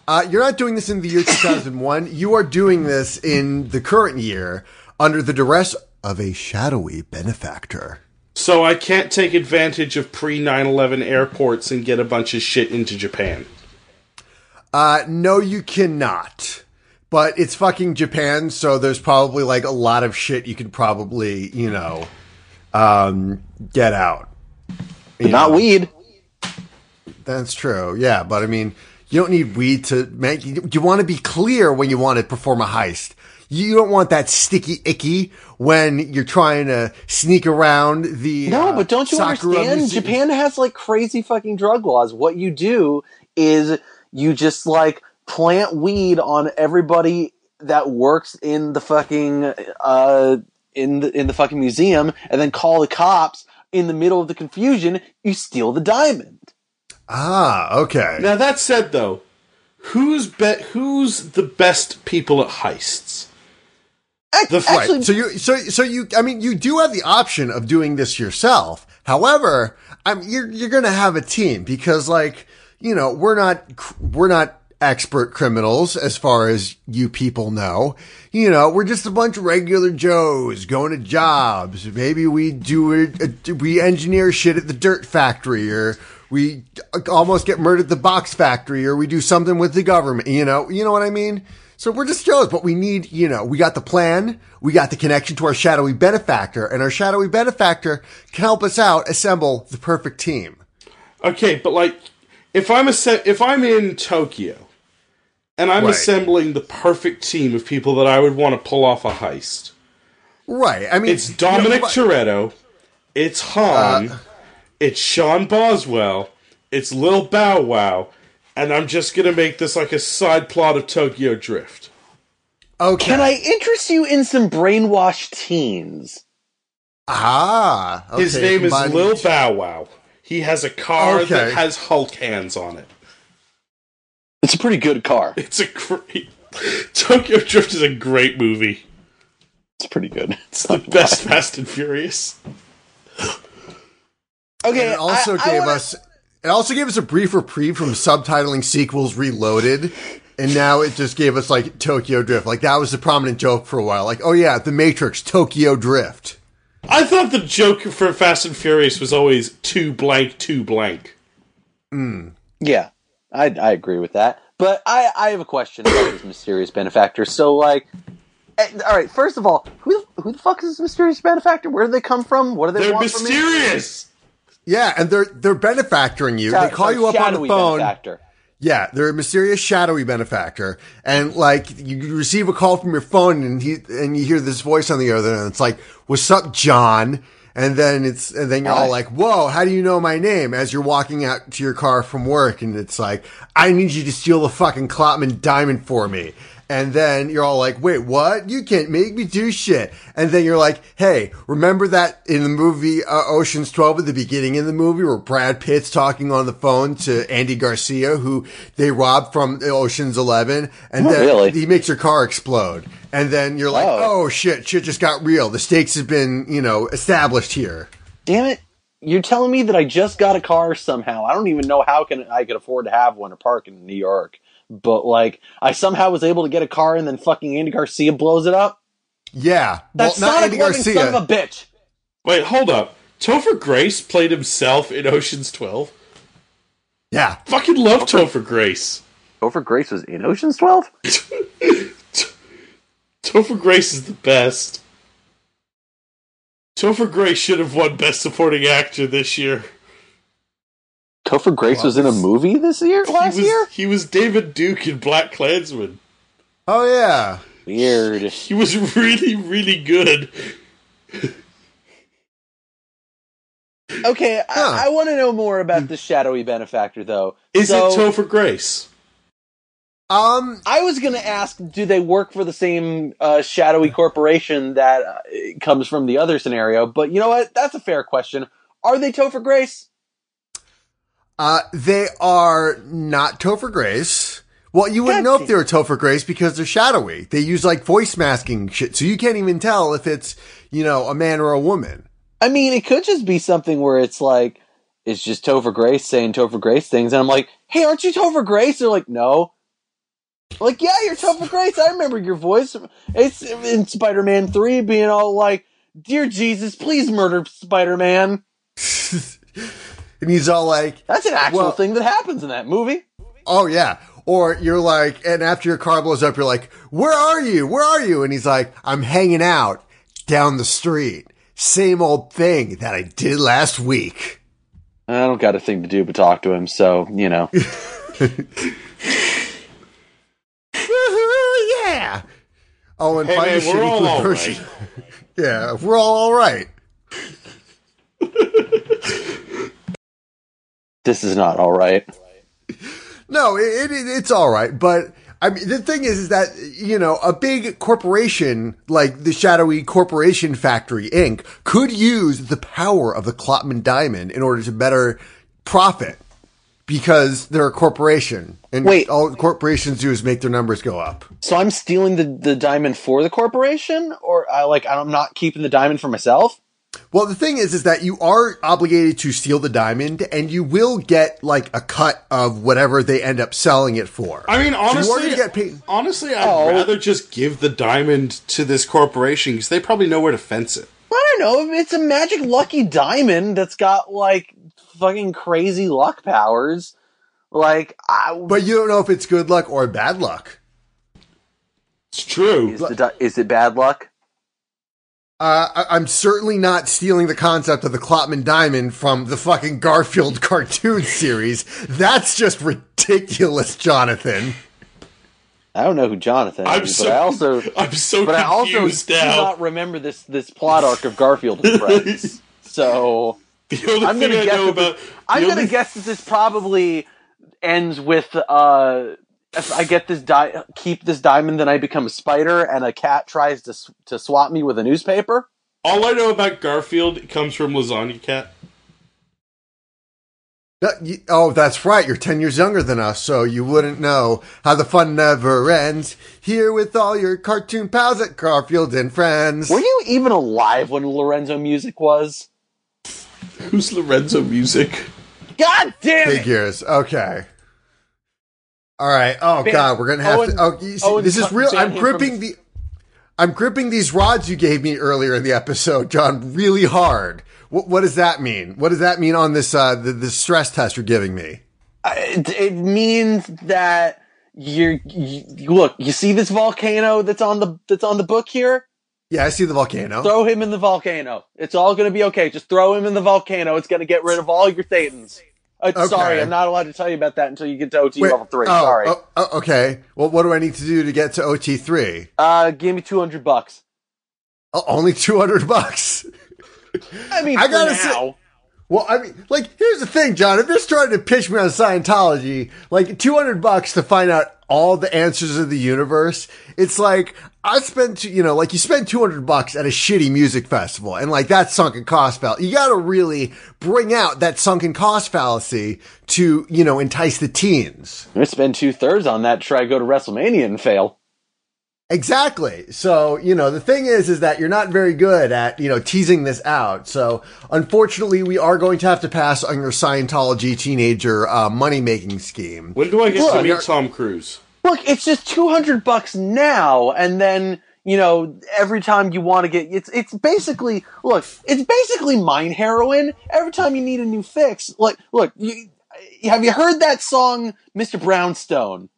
S3: Uh, you're not doing this in the year 2001. you are doing this in the current year under the duress of a shadowy benefactor.
S2: So I can't take advantage of pre 9 11 airports and get a bunch of shit into Japan.
S3: Uh, no, you cannot. But it's fucking Japan, so there's probably like a lot of shit you could probably, you know, um, get out. You
S4: Not
S3: know,
S4: weed.
S3: That's true. Yeah, but I mean, you don't need weed to make. You, you want to be clear when you want to perform a heist. You don't want that sticky icky when you're trying to sneak around the.
S4: No,
S3: uh,
S4: but don't you understand? Japan has like crazy fucking drug laws. What you do is you just like plant weed on everybody that works in the fucking uh in the in the fucking museum and then call the cops in the middle of the confusion, you steal the diamond.
S3: Ah, okay.
S2: Now that said, though, who's be- who's the best people at heists?
S4: Ac-
S2: The fight.
S4: Actually,
S3: So you, so so you, I mean, you do have the option of doing this yourself. However, I'm you're you're gonna have a team because, like, you know, we're not we're not expert criminals as far as you people know. You know, we're just a bunch of regular Joes going to jobs. Maybe we do a, we engineer shit at the dirt factory or. We uh, almost get murdered at the box factory, or we do something with the government. You know, you know what I mean. So we're just Joes, but we need, you know, we got the plan, we got the connection to our shadowy benefactor, and our shadowy benefactor can help us out assemble the perfect team.
S2: Okay, but like, if I'm a if I'm in Tokyo, and I'm
S3: Right.
S2: assembling the perfect team of people that I would want to pull off a heist,
S3: Right. I mean,
S2: it's Dominic
S3: you know,
S2: Toretto, it's Han,
S3: Uh.
S2: it's Sean Boswell, it's Lil Bow Wow, and I'm just gonna make this like a side plot of Tokyo Drift.
S3: okay.
S4: can I interest you in some brainwashed teens?
S3: Ah. Okay,
S2: His name is
S3: combining-
S2: Lil Bow Wow. He has a car
S3: Okay.
S2: that has Hulk hands on it.
S4: It's a pretty good car.
S2: It's a great Tokyo Drift is a great movie.
S4: It's pretty good. It's
S2: The best Fast and Furious.
S4: Okay,
S3: And it also
S4: I- I
S3: gave
S4: wanna-
S3: us it also gave us a brief reprieve from subtitling sequels reloaded. And now it just gave us like Tokyo Drift. Like that was the prominent joke for a while. Like, oh yeah, The Matrix, Tokyo Drift.
S2: I thought the joke for Fast and Furious was always two blank, two blank.
S4: Yeah, I I agree with that. But I I have a question about this mysterious benefactor. So like, eh, all right, first of all, who who the fuck is this mysterious benefactor? Where do they come from? What do they
S2: They're
S4: want from me?
S2: mysterious.
S3: Yeah, and they're they're benefactoring you. They call you up on the phone.
S4: benefactor.
S3: Yeah, they're a mysterious shadowy benefactor, and like you receive a call from your phone, and he and you hear this voice on the other, end, it's like, "What's up, John?" And then it's and then you're all like, "Whoa, how do you know my name?" As you're walking out to your car from work, and it's like, "I need you to steal the fucking Klopman diamond for me." And then you're all like, wait, what? You can't make me do shit. And then you're like, hey, remember that in the movie uh, Ocean's 12 at the beginning of the movie where Brad Pitt's talking on the phone to Andy Garcia, who they robbed from Ocean's 11? And then
S4: really?
S3: he makes your car explode. And then you're like,
S4: Oh.
S3: oh shit, shit just got real. The stakes have been, you know, established here.
S4: Damn it! You're telling me that I just got a car somehow. I don't even know how can I could afford to have one or park in New York. But like, I somehow was able to get a car, and then fucking Andy Garcia blows it up.
S3: Yeah.
S4: that's
S3: well, not
S4: Sonic
S3: Andy
S4: loving
S3: Garcia.
S4: son of a bitch.
S2: Wait, hold up. Topher Grace played himself in Ocean's 12.
S3: yeah.
S2: Fucking love Topher Grace.
S4: Topher Grace was in Ocean's Twelve.
S2: Topher Grace is the best. Topher Grace should have won Best Supporting Actor this year.
S4: Topher Grace was in a movie this year, last
S2: he was,
S4: year.
S2: He was David Duke in Black Klansman.
S3: Oh yeah.
S4: Weird.
S2: He was really, really good.
S4: Okay,
S3: Huh.
S4: I, I want to know more about this shadowy benefactor, though.
S2: Is
S4: so,
S2: it Topher Grace?
S3: Um,
S4: I was going to ask, do they work for the same uh, shadowy corporation that uh, comes from the other scenario? But you know what? That's a fair question. Are they Topher Grace?
S3: Uh, they are not Topher Grace. Well, you wouldn't know if they were Topher Grace because they're shadowy. They use like voice masking shit, so you can't even tell if it's you know a man or a woman.
S4: I mean, it could just be something where it's like, it's just Topher Grace saying Topher Grace things, and I'm like, hey, aren't you Topher Grace? They're like, no. I'm like, yeah, you're Topher Grace. I remember your voice. It's in Spider Man 3 being all like, Dear Jesus, please murder Spider Man.
S3: and he's all like,
S4: That's an actual
S3: Well-
S4: thing that happens in that movie.
S3: "Oh yeah." Or you're like, and after your car blows up, you're like, "Where are you? Where are you?" And he's like, "I'm hanging out down the street. Same old thing that I did last week."
S4: I don't got a thing to do but talk to him, so, you know.
S3: Yeah. Oh, and
S2: Hey,
S3: find
S2: man,
S3: the
S2: we're
S3: shitty
S2: all
S3: food
S2: all
S3: version.
S2: right.
S3: yeah, we're all all right.
S4: this is not all right.
S3: No, it, it it's all right, but I mean, the thing is, is that, you know, a big corporation like the Shadowy Corporation Factory Inc. could use the power of the Klopman Diamond in order to better profit because they're a corporation. And
S4: Wait.
S3: all corporations do is make their numbers go up.
S4: So I'm stealing the, the diamond for the corporation, or I like I'm not keeping the diamond for myself.
S3: Well, the thing is, is that you are obligated to steal the diamond and you will get like a cut of whatever they end up selling it for.
S5: I mean,
S3: So you are
S5: honestly,
S3: gonna get paid.
S5: honestly, I'd
S4: Oh.
S5: rather just give the diamond to this corporation because they probably know where to fence it.
S4: I don't know. It's a magic lucky diamond that's got like fucking crazy luck powers. Like, I,
S3: But you don't know if it's good luck or bad luck.
S5: It's true.
S4: is, the, di- is it bad luck?
S3: Uh, I- I'm certainly not stealing the concept of the Klopman Diamond from the fucking Garfield cartoon series. That's just ridiculous, Jonathan.
S4: I don't know who Jonathan
S5: I'm
S4: is,
S5: so,
S4: but I also,
S5: I'm so
S4: but I also
S5: confused
S4: do
S5: now.
S4: not remember this this plot arc of Garfield and Friends. so
S5: the only
S4: I'm gonna
S5: I
S4: guess that
S5: about
S4: this, I'm gonna
S5: only-
S4: guess that this probably ends with uh, if I get this di- keep this diamond, then I become a spider, and a cat tries to s- to swap me with a newspaper.
S5: all I know about Garfield comes from Lasagna Cat.
S3: Oh, that's right. You're 10 years younger than us, so you wouldn't know how the fun never ends. Here with all your cartoon pals at Garfield and Friends.
S4: Were you even alive when Lorenzo Music was?
S5: Who's Lorenzo Music?
S4: God damn it!
S3: Figures. Okay. All right. Oh God, we're gonna have
S4: Owen-
S3: to. Oh, you see,
S4: Owen
S3: this is real. I'm gripping
S4: from-
S3: the. I'm gripping these rods you gave me earlier in the episode, John, really hard. What, what does that mean? What does that mean on this uh, the, the stress test you're giving me?
S4: It, it means that you're you, look. You see this volcano that's on the that's on the book here?
S3: Yeah, I see the volcano.
S4: Throw him in the volcano. It's all going to be okay. Just throw him in the volcano. It's going to get rid of all your thetans. Uh,
S3: Okay.
S4: Sorry, I'm not allowed to tell you about that until you get to OT
S3: Wait,
S4: level three.
S3: oh,
S4: Sorry.
S3: oh, oh, okay. Well, what do I need to do to get to OT three?
S4: Uh, give me 200 bucks.
S3: Oh, only two hundred bucks.
S4: I mean,
S3: I
S4: for
S3: gotta say-
S4: now.
S3: Well, I mean, like, here's the thing, John. If you're starting to pitch me on Scientology, like, 200 bucks to find out all the answers of the universe, it's like, I spent, you know, like, you spend 200 bucks at a shitty music festival, and, like, that sunken cost fallacy. You gotta really bring out that sunken cost fallacy to, you know, entice the teens.
S4: To spend two thirds on that try to go to WrestleMania and fail.
S3: Exactly. So, you know, the thing is, is that you're not very good at, you know, teasing this out. So, unfortunately, we are going to have to pass on your Scientology teenager uh, money making scheme.
S5: When do I get
S4: Look,
S5: to meet
S3: you're-
S5: Tom Cruise?
S4: Look, it's just 200 bucks now, and then, you know, every time you want to get, it's, it's basically, look, it's basically mine heroin. Every time you need a new fix, like, look, you, have you heard that song, Mr. Brownstone?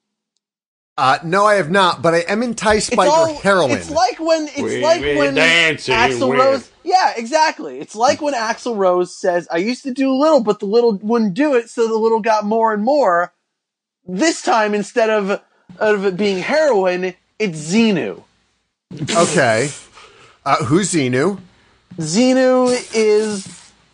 S3: Uh, no, I have not, but I am enticed by
S4: all,
S3: your heroin.
S4: It's like when it's
S5: We-
S4: like when
S5: dancing
S4: Axl
S5: with-
S4: Rose. Yeah, exactly. It's like when Axl Rose says, "I used to do little, but the little wouldn't do it, so the little got more and more." This time, instead of of it being heroin, it's Xenu.
S3: okay. Uh, who's Xenu?
S4: Xenu is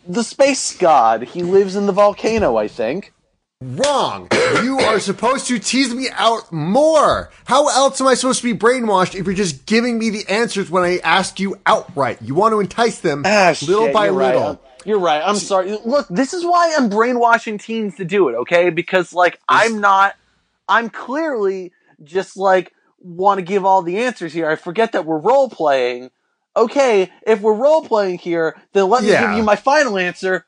S4: the space god. He lives in the volcano, I think.
S3: Wrong. You are supposed to tease me out more. How else am I supposed to be brainwashed if you're just giving me the answers when I ask you outright? You want to entice them
S4: Ah,
S3: little
S4: shit,
S3: by
S4: you're
S3: little.
S4: I'm- You're right. I'm sorry. Look, this is why I'm brainwashing teens to do it, okay? Because like I'm not I'm clearly just like want to give all the answers here. I forget that we're role playing. Okay, if we're role playing here, then let me
S3: Yeah.
S4: give you my final answer.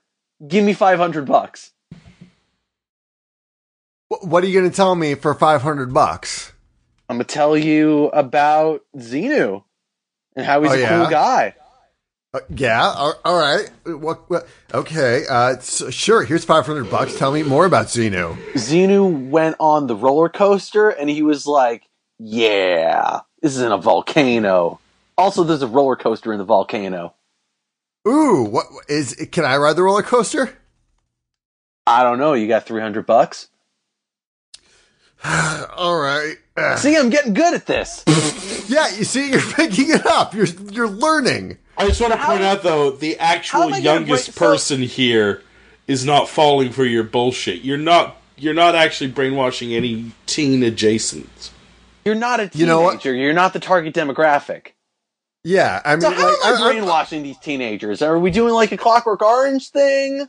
S4: Give me 500 bucks.
S3: Wh- What are you going to tell me for 500 bucks?
S4: I'm going to tell you about Xenu and how he's
S3: Oh,
S4: a
S3: yeah?
S4: cool guy.
S3: Uh, yeah, all, all right. What, what, okay, uh, so, sure, here's 500 bucks. Tell me more about Xenu.
S4: Xenu went on the roller coaster and he was like, "Yeah, this is in a volcano." Also, there's a roller coaster in the volcano.
S3: Ooh, what is, can I ride the roller coaster?
S4: I don't know. You got 300 bucks?
S3: All right.
S4: See, I'm getting good at this.
S3: Yeah, you see, you're picking it up. You're, you're learning.
S5: I just want to
S4: How-
S5: point out though, the actual
S4: am I gonna
S5: youngest
S4: break- so-
S5: person here is not falling for your bullshit. You're not. You're not actually brainwashing any teen adjacent.
S4: You're not a teenager.
S3: You know what?
S4: You're not the target demographic.
S3: Yeah, I mean,
S4: So how
S3: like,
S4: am I
S3: I- I-
S4: brainwashing these teenagers? Are we doing like a Clockwork Orange thing?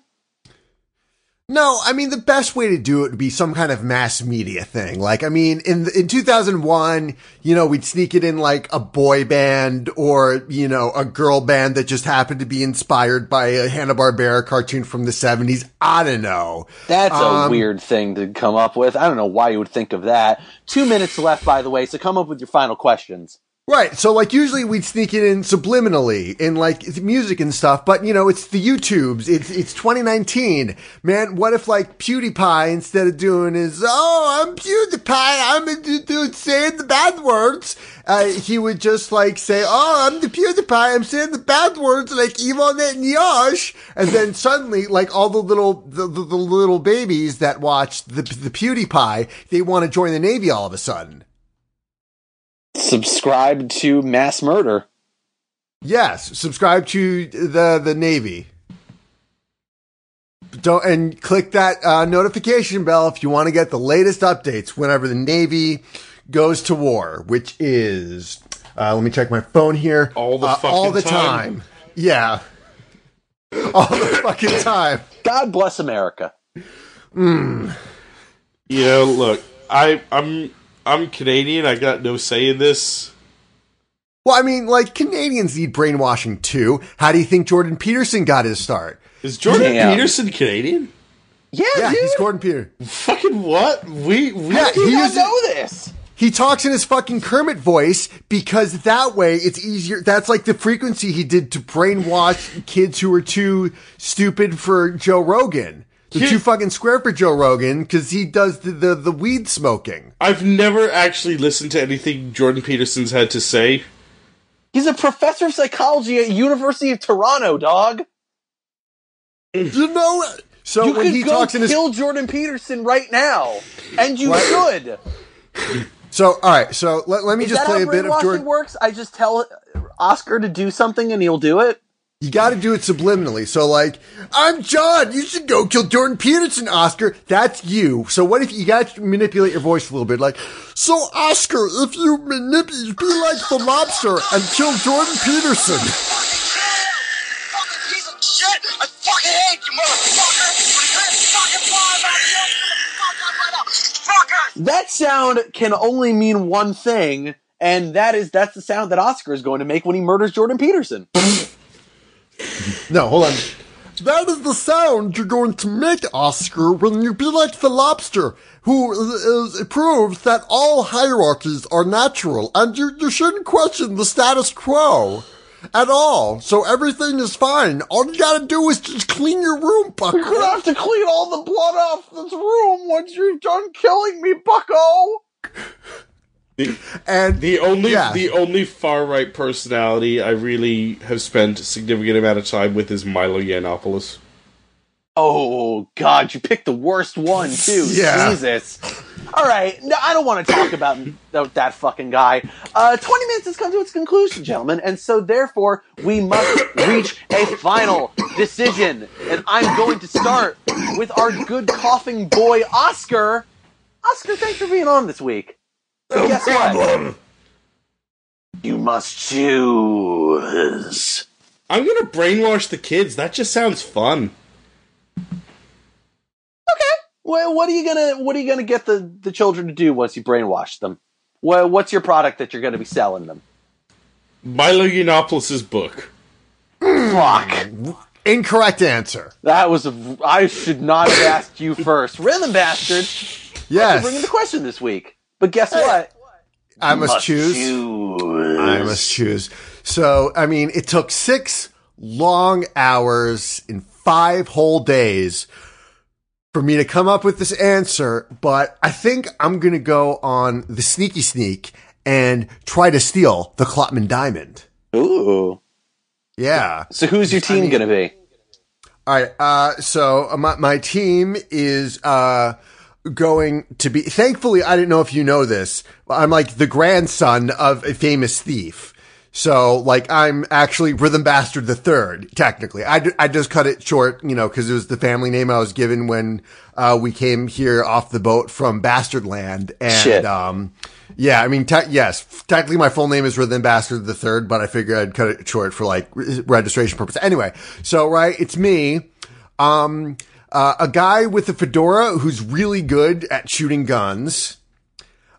S3: No, I mean the best way to do it would be some kind of mass media thing. Like, I mean, in in 2001, you know, we'd sneak it in like a boy band or you know a girl band that just happened to be inspired by a Hanna Barbera cartoon from the 70s. I don't know.
S4: That's a
S3: Um,
S4: weird thing to come up with. I don't know why you would think of that. Two minutes left, by the way, so come up with your final questions.
S3: Right. So like usually we'd sneak it in subliminally in like music and stuff, but you know, it's the YouTubes. It's, it's 2019. Man, what if like PewDiePie instead of doing his, oh, I'm PewDiePie, I'm a dude saying the bad words, uh, he would just like say, oh, I'm the PewDiePie, I'm saying the bad words like Yvonne and Yash. And then suddenly, like all the little, the, the, the little babies that watch the, the PewDiePie, they want to join the Navy all of a sudden.
S4: Subscribe to Mass Murder.
S3: Yes, subscribe to the the Navy. Don't and click that uh, notification bell if you want to get the latest updates whenever the Navy goes to war, which is uh, let me check my phone here.
S5: All the
S3: Uh, all
S5: fucking
S3: the
S5: time.
S3: time. Yeah, all the fucking time.
S4: God bless America.
S5: You know, look, I I'm I'm Canadian. I got no say in this.
S3: Well, I mean, like Canadians need brainwashing too. How do you think Jordan Peterson got his start?
S5: Is Jordan
S4: Damn.
S5: Peterson Canadian?
S4: Yeah,
S3: Yeah,
S4: dude.
S3: he's Jordan Peter.
S5: Fucking what? We we
S3: Yeah,
S4: Do you
S3: he
S4: not know this?
S3: He talks in his fucking Kermit voice because that way it's easier. That's like the frequency he did to brainwash kids who were too stupid for Joe Rogan. They're
S5: Here-
S3: too fucking square for Joe Rogan because he does the, the, the weed smoking.
S5: I've never actually listened to anything Jordan Peterson's had to say.
S4: He's a professor of psychology at University of Toronto, dog.
S3: You know, so
S4: You
S3: when
S4: could
S3: he
S4: go
S3: talks in his
S4: kill Jordan Peterson right now, and you
S3: Right.
S4: should.
S3: so all right, so let, let me
S4: Is
S3: just play a bit of
S4: brainwashing
S3: Jordan.
S4: works? I just tell Oscar to do something, and he'll do it.
S3: You got to do it subliminally. So like, I'm John. You should go kill Jordan Peterson, Oscar. That's you. So what if you got to manipulate your voice a little bit? Like, so Oscar, if you manipulate, be like the lobster and kill Jordan Peterson.
S6: Fucking piece of shit! I fucking hate you, motherfucker! Fucking fly back here! Fuck up right now! Fucker!
S4: That sound can only mean one thing, and that is that's the sound that Oscar is going to make when he murders Jordan Peterson.
S3: No, hold on. That is the sound you're going to make, Oscar, when you be like the lobster, who is, is, proves that all hierarchies are natural, and you, you shouldn't question the status quo at all. So everything is fine. All you gotta do is just clean your room, Bucko.
S4: You're gonna have to clean all the blood off this room once you've done killing me, Bucko.
S3: And
S5: The only
S3: Yeah.
S5: the only far right personality I really have spent a significant amount of time with is Milo Yiannopoulos.
S4: Oh God, you picked the worst one too.
S3: Yeah.
S4: Jesus. All right, no, I don't want to talk about th- that fucking guy. Uh, Twenty minutes has come to its conclusion, gentlemen, and so therefore we must reach a final decision. And I'm going to start with our good coughing boy, Oscar. Oscar, thanks for being on this week. So guess what? You must choose.
S5: I'm gonna brainwash the kids. That just sounds fun. Okay.
S4: Well, what are you gonna what are you gonna get the, the children to do once you brainwash them? Well, what's your product that you're gonna be selling them?
S5: Milo Yiannopoulos' book.
S4: Fuck.
S3: incorrect answer.
S4: That was a, I should not have asked you first. Rhythm bastard. Yes. Bringing the question this week. But guess what?
S3: I must
S4: Must
S3: choose.
S4: choose.
S3: I must choose. So, I mean, it took six long hours in five whole days for me to come up with this answer, but I think I'm going to go on the sneaky sneak and try to steal the Klopman diamond.
S4: Ooh.
S3: Yeah.
S4: So who's your team gonna be?
S3: All right. Uh, so uh, my, my team is, uh, going to be, thankfully, I don't know if you know this. I'm like the grandson of a famous thief. So like I'm actually Rhythm Bastard the third, technically. I, d- I just cut it short, you know, cause it was the family name I was given when, uh, we came here off the boat from Bastard Land. And,
S4: Shit.
S3: um, Yeah, I mean, te- yes, technically my full name is Rhythm Bastard the Third, but I figured I'd cut it short for like re- registration purpose. Anyway, so right, it's me, um, uh, a guy with a fedora who's really good at shooting guns,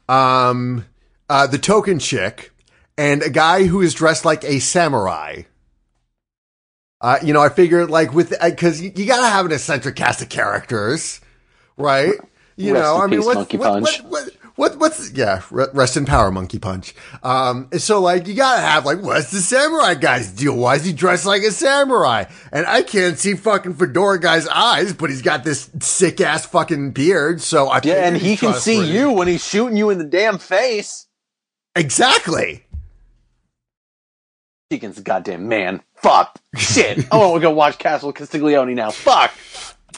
S3: um, uh, the token chick, and a guy who is dressed like a samurai. Uh, you know, I figured like with because you, you gotta have an eccentric cast of characters, right? You
S4: Rest
S3: know, I mean,
S4: peace,
S3: what, what,
S4: Punch.
S3: what, what, what, what's yeah? Rest in power, Monkey Punch. Um, so like you gotta have like, what's the samurai guy's deal? Why is he dressed like a samurai? And I can't see fucking fedora guy's eyes, but he's got this sick ass fucking beard. So I
S4: Yeah, and he can see you when he's shooting you in the damn face.
S3: exactly.
S4: Deacon's a goddamn man. Fuck. Shit. I want to go watch Castle Cagliostro now. Fuck.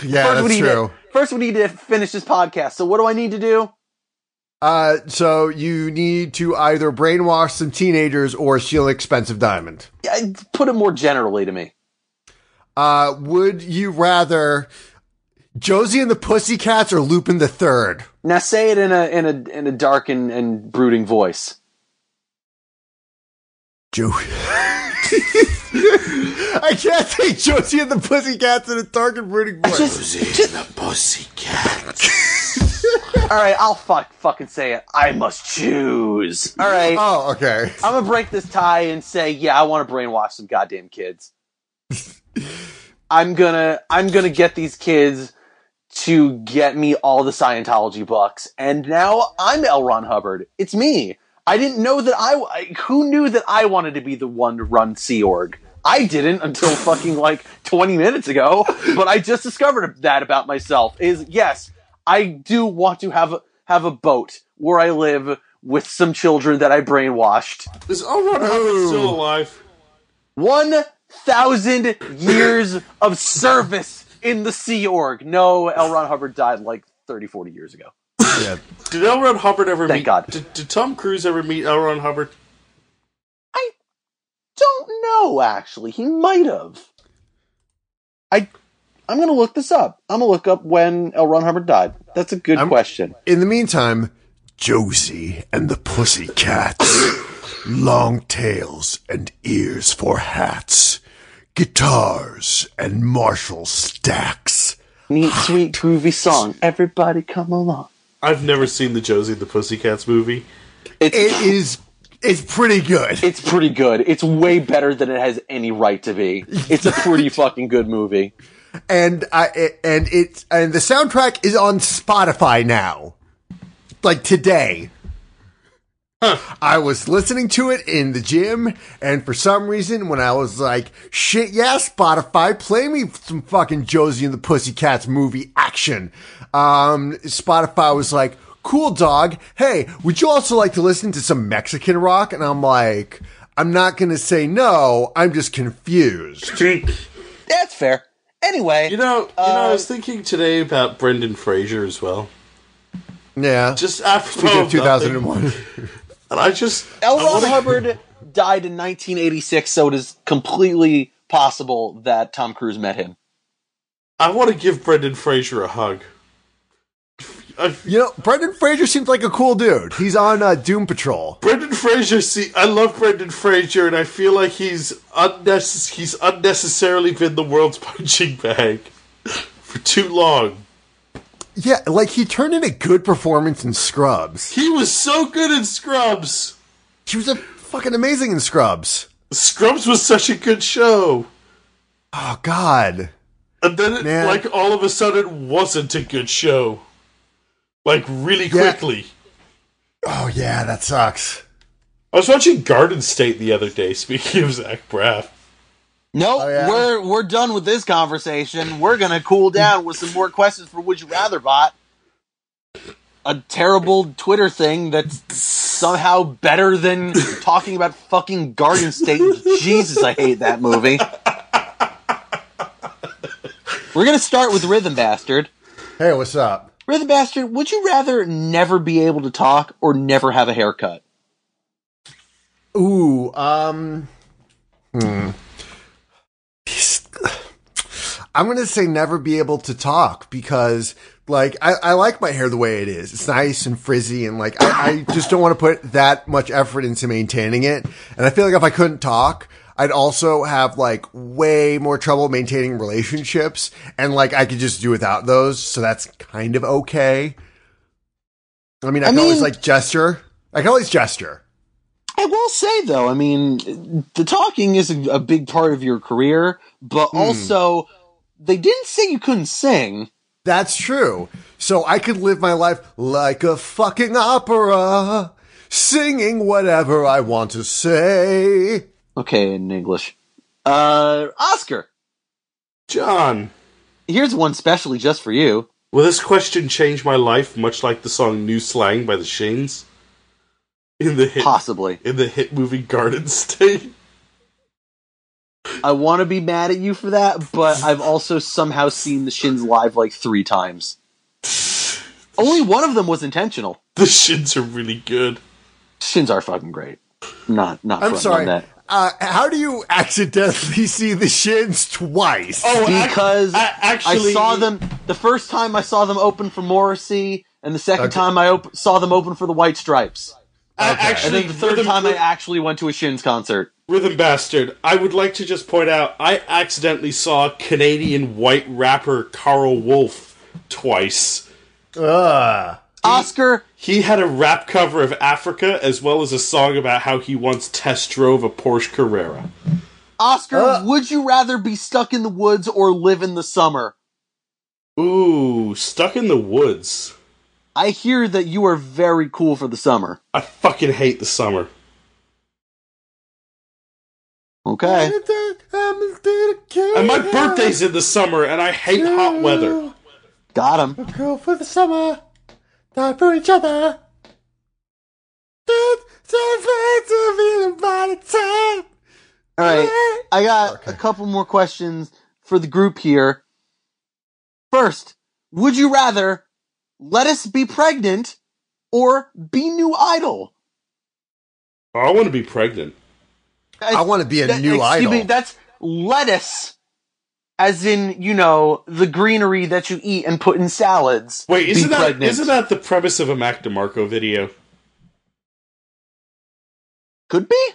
S3: Yeah,
S4: first we
S3: that's
S4: need
S3: true.
S4: To, first, we need to finish this podcast. So, what do I need to do?
S3: Uh, so you need to either brainwash some teenagers or steal an expensive diamond.
S4: Put it more generally to me.
S3: Uh, would you rather Josie and the Pussycats or Lupin the Third?
S4: Now, say it in a in a in a dark and, and brooding voice.
S3: Joe. I can't say Josie and the Pussycats in a dark and brooding voice.
S4: Just,
S5: the pussycat.
S4: all right, I'll fuck fucking say it. I must choose. All right,
S3: oh, okay.
S4: I'm gonna break this tie and say, yeah, I want to brainwash some goddamn kids. I'm gonna I'm gonna get these kids to get me all the Scientology books, and now I'm L. Ron Hubbard. It's me. I didn't know that I. I- Who knew that I wanted to be the one to run Sea Org? I didn't until fucking like 20 minutes ago. But I just discovered that about myself. Is yes, I do want to have a, have a boat where I live with some children that I brainwashed.
S5: Is L. Ron Hubbard still alive?
S4: One thousand years of service in the Sea Org. No, L. Ron Hubbard died like 30, 40 years ago.
S3: Yeah.
S5: Did L. Ron Hubbard ever
S4: Thank
S5: meet?
S4: God.
S5: Did, did Tom Cruise ever meet L. Ron Hubbard?
S4: Don't know, actually. He might have. I, I'm gonna look this up. I'm gonna look up when L. Ron Hubbard died. That's a good
S3: I'm-
S4: question.
S3: In the meantime, Josie and the Pussycats. Long tails and ears for hats. Guitars and Marshall stacks.
S4: Neat, sweet, groovy song. Everybody come along.
S5: I've never seen the Josie and the Pussycats movie.
S4: It's
S3: It is, it's pretty good.
S4: it's pretty good. It's way better than it has any right to be. It's a pretty fucking good movie.
S3: and I it, and it's and the soundtrack is on Spotify now, like today. I was listening to it in the gym, and for some reason, when I was like, "Shit, yeah, Spotify, play me some fucking Josie and the Pussycats movie action," um, Spotify was like, "Cool, dog. Hey, would you also like to listen to some Mexican rock?" And I'm like, "I'm not gonna say no. I'm just confused."
S4: That's fair. Anyway,
S5: You know, you know, I
S4: Uh,
S5: was thinking today about Brendan Fraser as well.
S3: Yeah,
S5: Just after
S3: speaking of 2001.
S5: and I just
S4: L.
S5: I
S4: Ron
S5: wanna-
S4: Hubbard died in 1986, so it is completely possible that Tom Cruise met him.
S5: I want to give Brendan Fraser a hug.
S3: You know, Brendan Fraser seems like a cool dude. He's on uh, Doom Patrol.
S5: Brendan Fraser, see, I love Brendan Fraser, and I feel like he's unnecess- he's unnecessarily been the world's punching bag for too long.
S3: Yeah, like he turned in a good performance in Scrubs.
S5: He was so good in Scrubs.
S3: He was a fucking amazing in Scrubs.
S5: Scrubs was such a good show,
S3: Oh God.
S5: and then it, like all of a sudden, wasn't a good show. Like really
S3: Yeah.
S5: quickly.
S3: Oh yeah, that sucks.
S5: I was watching Garden State the other day. Speaking of Zach Braff,
S4: No,
S3: Oh, yeah?
S4: we're we're done with this conversation. We're gonna cool down with some more questions for Would You Rather Bot. A terrible Twitter thing that's somehow better than talking about fucking Garden State. Jesus, I hate that movie. We're gonna start with Rhythm Bastard.
S3: Hey, what's up?
S4: Rhythm Bastard, would you rather never be able to talk or never have a haircut?
S3: Ooh, um, hmm. I'm to say never be able to talk because like I, I like my hair the way it is. It's nice and frizzy and like I, I just don't want to put that much effort into maintaining it. And I feel like if I couldn't talk, I'd also have like way more trouble maintaining relationships and like I could just do without those. So that's kind of okay. I mean, I,
S4: I
S3: can always like gesture. I can always gesture.
S4: I will say though, I mean, the talking is a, a big part of your career, but hmm. also they didn't say you couldn't sing.
S3: That's true. So I could live my life like a fucking opera, singing whatever I want to say.
S4: Okay, in English. Uh, Oscar,
S2: John,
S4: here's one specially just for you.
S2: will this question change my life, much like the song "New Slang" by the Shins in the hit
S4: Possibly.
S2: in the hit movie Garden State?
S4: I want to be mad at you for that, but I've also somehow seen the Shins live like three times. Only one of them was intentional.
S2: The Shins are really good.
S4: Shins are fucking great. Not not
S3: I'm
S4: fronting
S3: sorry.
S4: On that.
S3: Uh, how do you accidentally see the shins twice?
S2: Oh, ac-
S4: because
S2: a-
S4: I
S2: actually,
S4: saw them the first time I saw them open for Morrissey, and the second
S3: Okay.
S4: time I op- saw them open for the White Stripes,
S2: a-
S4: and
S2: Actually,
S4: then the third
S2: Rhythm,
S4: time I actually went to a Shins concert.
S2: Rhythm Bastard. I would like to just point out I accidentally saw Canadian white rapper Karl Wolf twice.
S3: Ugh.
S4: Oscar,
S2: He had a rap cover of Africa as well as a song about how he once test drove a Porsche Carrera.
S4: Oscar,
S3: Uh.
S4: would you rather be stuck in the woods or live in the summer?
S2: Ooh, stuck in the woods.
S4: I hear that you are very cool for the summer.
S2: I fucking hate the summer.
S4: Okay.
S2: And my birthday's in the summer and I hate hot weather.
S4: Got him.
S3: Girl for the summer, die for each other.
S4: All right. I got
S3: Okay.
S4: a couple more questions for the group here. First, would you rather let us be pregnant or be new idol?
S2: Oh, I want to be pregnant.
S3: I want to be a
S4: That-
S3: new
S4: excuse
S3: idol.
S4: Me, that's lettuce, as in you know the greenery that you eat and put in salads.
S2: Wait, isn't that
S4: pregnant.
S2: isn't that the premise of a Mac DeMarco video?
S4: could be?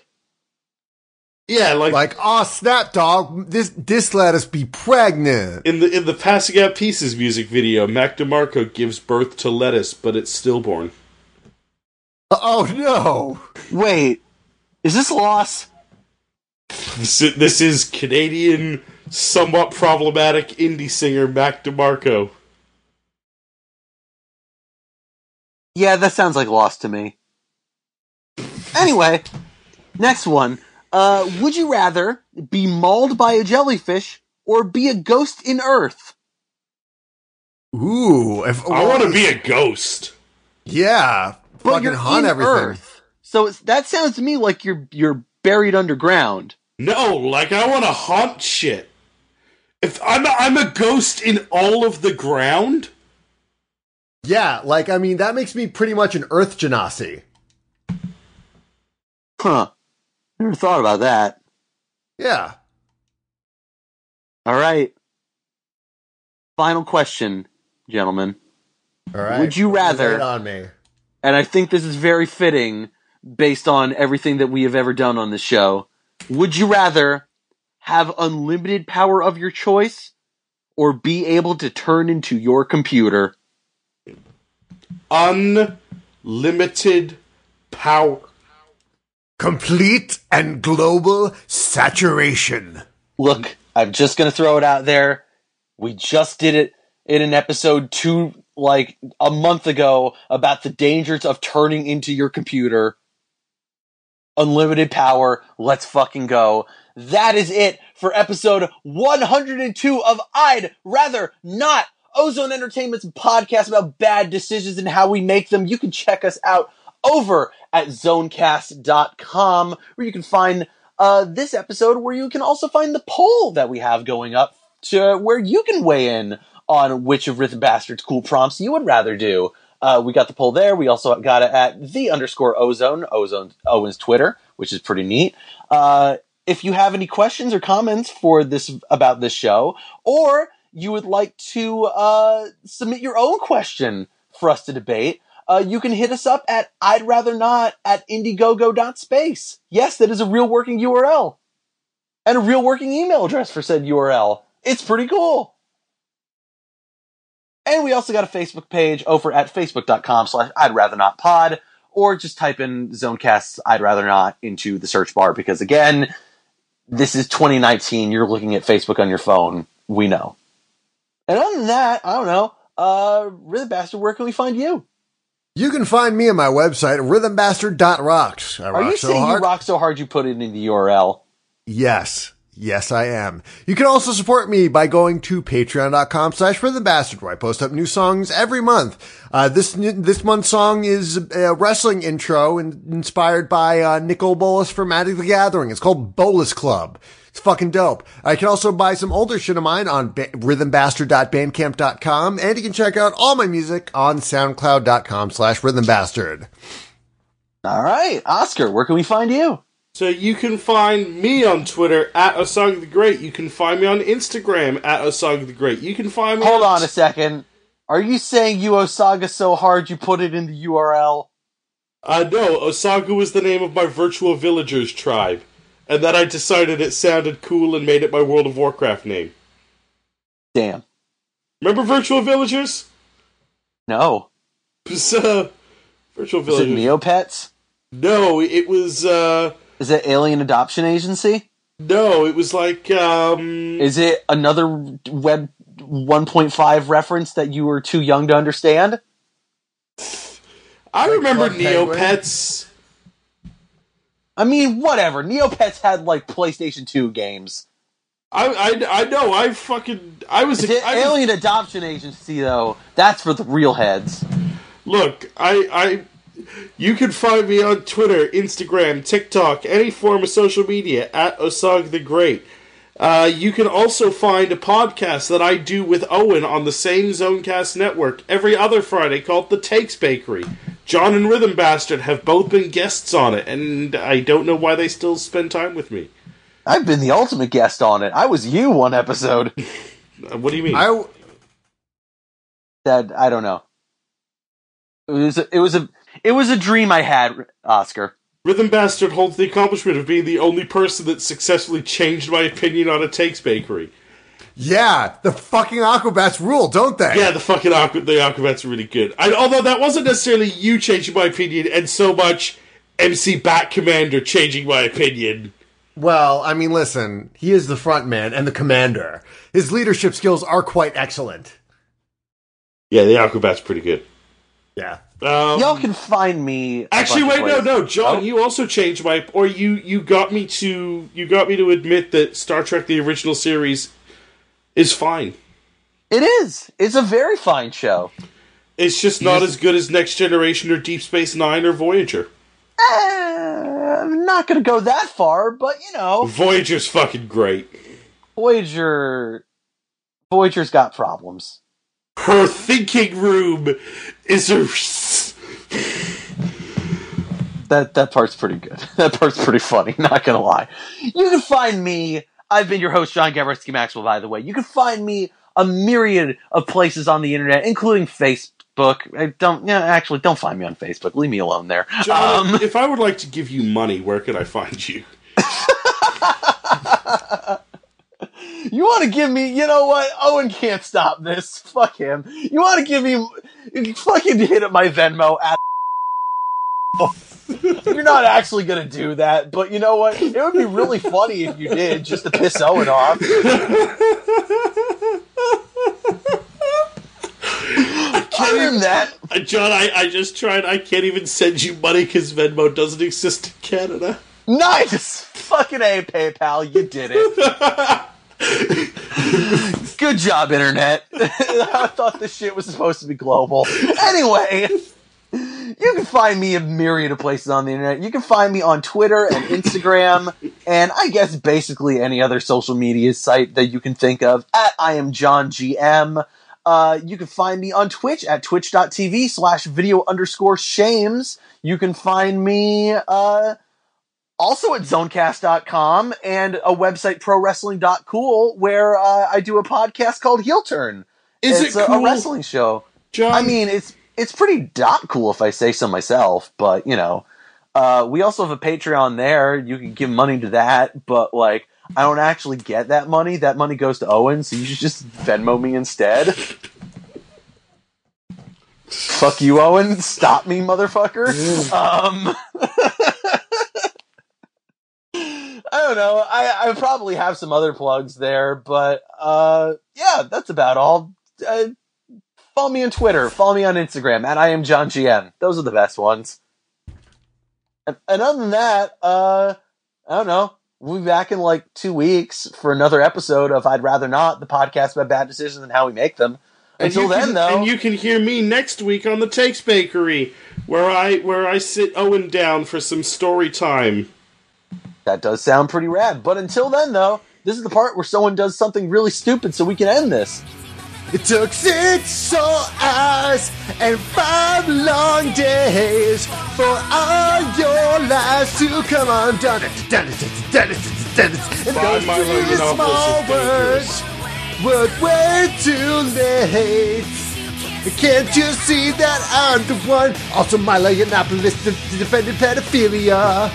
S2: Yeah, like,
S3: like, oh snap, dog! This this let us be pregnant.
S2: in the in the Passing Out Pieces music video, Mac DeMarco gives birth to lettuce, but it's stillborn.
S3: Oh no!
S4: Wait, is this loss?
S2: This this is Canadian, somewhat problematic indie singer Mac DeMarco.
S4: Yeah, that sounds like loss to me. Anyway, next one. Uh, would you rather be mauled by a jellyfish or be a ghost in Earth?
S3: Ooh, if
S2: I want to be a ghost.
S3: yeah,
S4: But
S3: fucking
S4: you're
S3: hunt
S4: in
S3: everything.
S4: Earth, so it's, that sounds to me like you're you're buried underground.
S2: No, like I want to haunt shit. If I'm a, I'm a ghost in all of the ground,
S3: Yeah, like I mean that makes me pretty much an Earth genasi.
S4: Huh? Never thought about that.
S3: Yeah.
S4: All right. Final question, gentlemen.
S3: All right.
S4: Would you rather-
S3: Lay it on me?
S4: and I think this is very fitting based on everything that we have ever done on this show. Would you rather have unlimited power of your choice or be able to turn into your computer?
S2: unlimited power.
S3: Complete and global saturation.
S4: Look, I'm just going to throw it out there. We just did it in an episode two, like a month ago, about the dangers of turning into your computer. Unlimited power. Let's fucking go. That is it for episode 102 of I'd Rather Not. Ozone Entertainment's podcast about bad decisions and how we make them. You can check us out over at zonecast.com where you can find uh, this episode where you can also find the poll that we have going up to where you can weigh in on which of Rhythm Bastard's cool prompts you would rather do. Uh, we got the poll there. We also got it at the underscore ozone, ozone Owen's Twitter, which is pretty neat. Uh, if you have any questions or comments for this about this show, or you would like to uh, submit your own question for us to debate, uh, you can hit us up at I'd rather not at indiegogo.space. Yes, that is a real working URL and a real working email address for said URL. It's pretty cool. And we also got a Facebook page over at facebook.com slash I'd rather not pod, or just type in Zonecast's I'd rather not into the search bar because again, this is 2019. You're looking at Facebook on your phone. We know. And other than that, I don't know. Uh, Rhythm Bastard, where can we find you?
S3: You can find me on my website, rhythmbastard.rocks. I
S4: Are
S3: rock
S4: you
S3: so
S4: saying
S3: hard.
S4: you rock so hard you put it in the URL?
S3: Yes. Yes, I am. You can also support me by going to patreon.com slash rhythmbastard where I post up new songs every month. Uh, this, this month's song is a wrestling intro and inspired by, uh, Nicol Bolas from Magic the Gathering. It's called Bolus Club. It's fucking dope. I can also buy some older shit of mine on ba- rhythmbastard.bandcamp.com and you can check out all my music on soundcloud.com slash rhythmbastard.
S4: All right, Oscar, where can we find you?
S2: So you can find me on Twitter at Osog the Great. You can find me on Instagram at Osog the Great. You can find me.
S4: Hold on a second. Are you saying you Osaga so hard you put it in the URL?
S2: Uh, no, Osaga was the name of my virtual villagers tribe, and then I decided it sounded cool and made it my World of Warcraft name.
S4: Damn.
S2: Remember virtual villagers?
S4: No.
S2: It was, uh, virtual
S4: Is it
S2: villagers.
S4: Neopets?
S2: no, it was. Uh,
S4: Is it Alien Adoption Agency?
S2: no, it was like. Um,
S4: Is it another Web 1.5 reference that you were too young to understand?
S2: I remember
S3: Club Penguin?
S2: Neopets.
S4: I mean, whatever. Neopets had like PlayStation 2 games.
S2: I, I, I know. I fucking. I was.
S4: Is it
S2: I was-
S4: Alien Adoption Agency though? That's for the real heads.
S2: Look, I, I, you can find me on Twitter, Instagram, TikTok, any form of social media at Osag the Great. Uh, you can also find a podcast that I do with Owen on the same Zonecast network every other Friday called The Takes Bakery. John and Rhythm Bastard have both been guests on it, and I don't know why they still spend time with me.
S4: I've been the ultimate guest on it. I was you one episode.
S2: Uh, What do you mean?
S3: I,
S4: That I don't know. It was a, it was a it was a dream I had, Oscar.
S2: Rhythm Bastard holds the accomplishment of being the only person that successfully changed my opinion on a Takes Bakery.
S3: yeah, the fucking Aquabats rule, don't they?
S2: Yeah, the fucking Aqua, the Aquabats are really good. I, although that wasn't necessarily you changing my opinion, and so much MC Bat Commander changing my opinion.
S3: Well, I mean, listen, he is the front man and the commander. His leadership skills are quite excellent.
S2: Yeah, the Aquabats pretty good.
S3: Yeah.
S2: Um,
S4: Y'all can find me.
S2: actually, wait, no, no, John,
S4: Oh.
S2: you also changed my, or you you got me to you got me to admit that Star Trek: The Original Series is fine.
S4: It is. It's a very fine show.
S2: It's just not as good as Next Generation or Deep Space Nine or Voyager.
S4: Eh, I'm not going to go that far, but you know,
S2: Voyager's fucking great.
S4: Voyager. Voyager's got problems.
S2: Her thinking room is a.
S4: That that part's pretty good. That part's pretty funny. Not gonna lie. You can find me. I've been your host, John Gabrowski Maxwell. By the way, you can find me a myriad of places on the internet, including Facebook. I don't. Yeah, actually, don't find me on Facebook. Leave me alone there.
S2: John,
S4: Um,
S2: if I would like to give you money, where could I find you?
S4: You want to give me? You know what? Owen can't stop this. Fuck him. You want to give me? Fucking hit up my Venmo at. You're not actually gonna do that, but you know what? It would be really funny if you did, just to piss Owen off. Other than that,
S2: John, I, I just tried. I can't even send you money because Venmo doesn't exist in Canada.
S4: nice. Fucking a PayPal, you did it. Good job, internet. I thought this shit was supposed to be global. Anyway, you can find me a myriad of places on the internet. You can find me on Twitter and Instagram, and I guess basically any other social media site that you can think of at I am John GM. Uh, you can find me on Twitch at twitch.tv slash video underscore shames. You can find me, uh, also at zonecast.com and a website prowrestling.cool where uh, I do a podcast called Heel Turn.
S5: Is
S4: it's
S5: it
S4: a,
S5: cool,
S4: a wrestling show.
S5: John?
S4: I mean, it's it's pretty dot cool if I say so myself, but you know, uh, we also have a Patreon there. You can give money to that, but like, I don't actually get that money. That money goes to Owen, so you should just Venmo me instead. Fuck you, Owen. Stop me, motherfucker. Um, I don't know. I, I probably have some other plugs there, but uh, yeah, that's about all. Uh, follow me on Twitter. Follow me on Instagram, and I am John GM. Those are the best ones. And, and other than that, uh, I don't know. We'll be back in like two weeks for another episode of I'd Rather Not, the podcast about bad decisions and how we make them.
S5: And
S4: Until then,
S5: can,
S4: though,
S5: and you can hear me next week on the Takes Bakery, where I where I sit Owen down for some story time.
S4: That does sound pretty rad. But until then, though, this is the part where someone does something really stupid so we can end this.
S3: It took six sore hours and five long days for all your lives to come undone. And
S5: By
S3: those
S5: Milo
S3: three
S5: Yiannopoulos
S3: small words were way too late. Can't you see that I'm the one? Also, Milo Yiannopoulos de- defended pedophilia.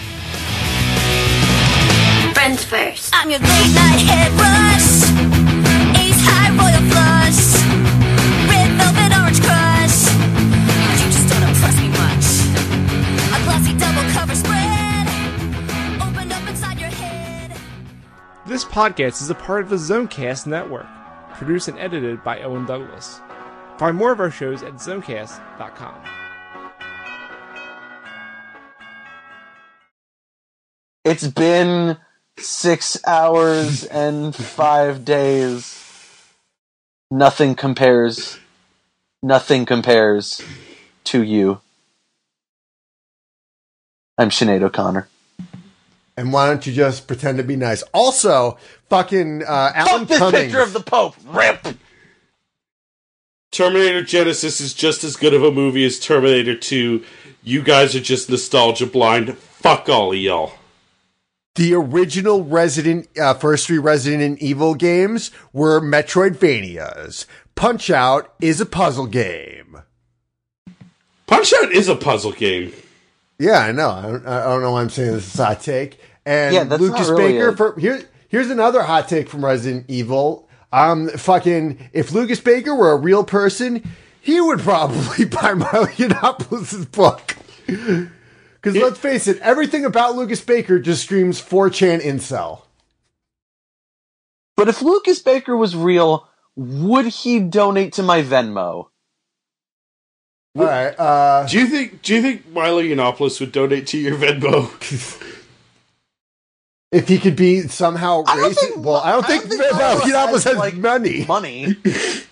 S7: Friends first. I'm your late night head rush. Ace high royal flush. Red velvet orange crush. You just don't impress me much. A glossy double cover spread. Open up inside your head.
S8: This podcast is a part of the Zonecast Network, produced and edited by Owen Douglas. Find more of our shows at zonecast.com.
S4: It's been six hours and five days. Nothing compares. Nothing compares to you. I'm Sinead O'Connor.
S3: And why don't you just pretend to be nice? Also, fucking uh, Alan
S4: Fuck this
S3: Cummings.
S4: picture of the Pope. Rip.
S5: Terminator Genisys is just as good of a movie as Terminator 2. You guys are just nostalgia blind. Fuck all of y'all.
S3: The original Resident, uh, first three Resident Evil games were Metroidvanias. Punch Out is a puzzle game.
S5: Punch Out is a puzzle game.
S3: Yeah, I know. I don't, I don't know why I'm saying this is a hot take. And
S4: Yeah, that's
S3: Lucas
S4: not really
S3: Baker
S4: a-
S3: for here. Here's another hot take from Resident Evil. Um, fucking, if Lucas Baker were a real person, he would probably buy Milo Yiannopoulos' book. Because let's face it, everything about Lucas Baker just screams 4chan incel.
S4: But if Lucas Baker was real, would he donate to my Venmo?
S3: All right. Uh,
S5: Do you think Do you think Milo Yiannopoulos would donate to your Venmo?
S3: if he could be somehow
S4: I
S3: racist,
S4: think-
S3: well, I don't
S4: I
S3: think,
S4: don't think
S3: Milo
S4: Milo
S3: Yiannopoulos
S4: has,
S3: has
S4: like,
S3: money.
S4: Money.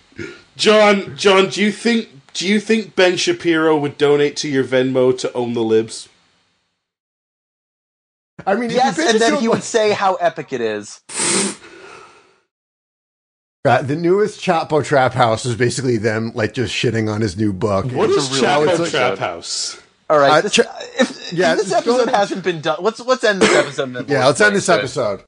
S5: John, John, do you think Do you think Ben Shapiro would donate to your Venmo to own the libs?
S3: I mean,
S4: yes, and then he
S3: so
S4: would say how epic it is.
S3: Uh, the newest Chapo Trap House is basically them like just shitting on his new book.
S5: What
S4: It's
S5: is Chapo
S3: episode.
S5: Trap House?
S4: All right,
S3: Uh,
S4: this,
S3: ch-
S4: if, if
S3: yeah,
S4: this episode hasn't been done, let's let's end this episode. then
S3: Yeah, let's end this episode.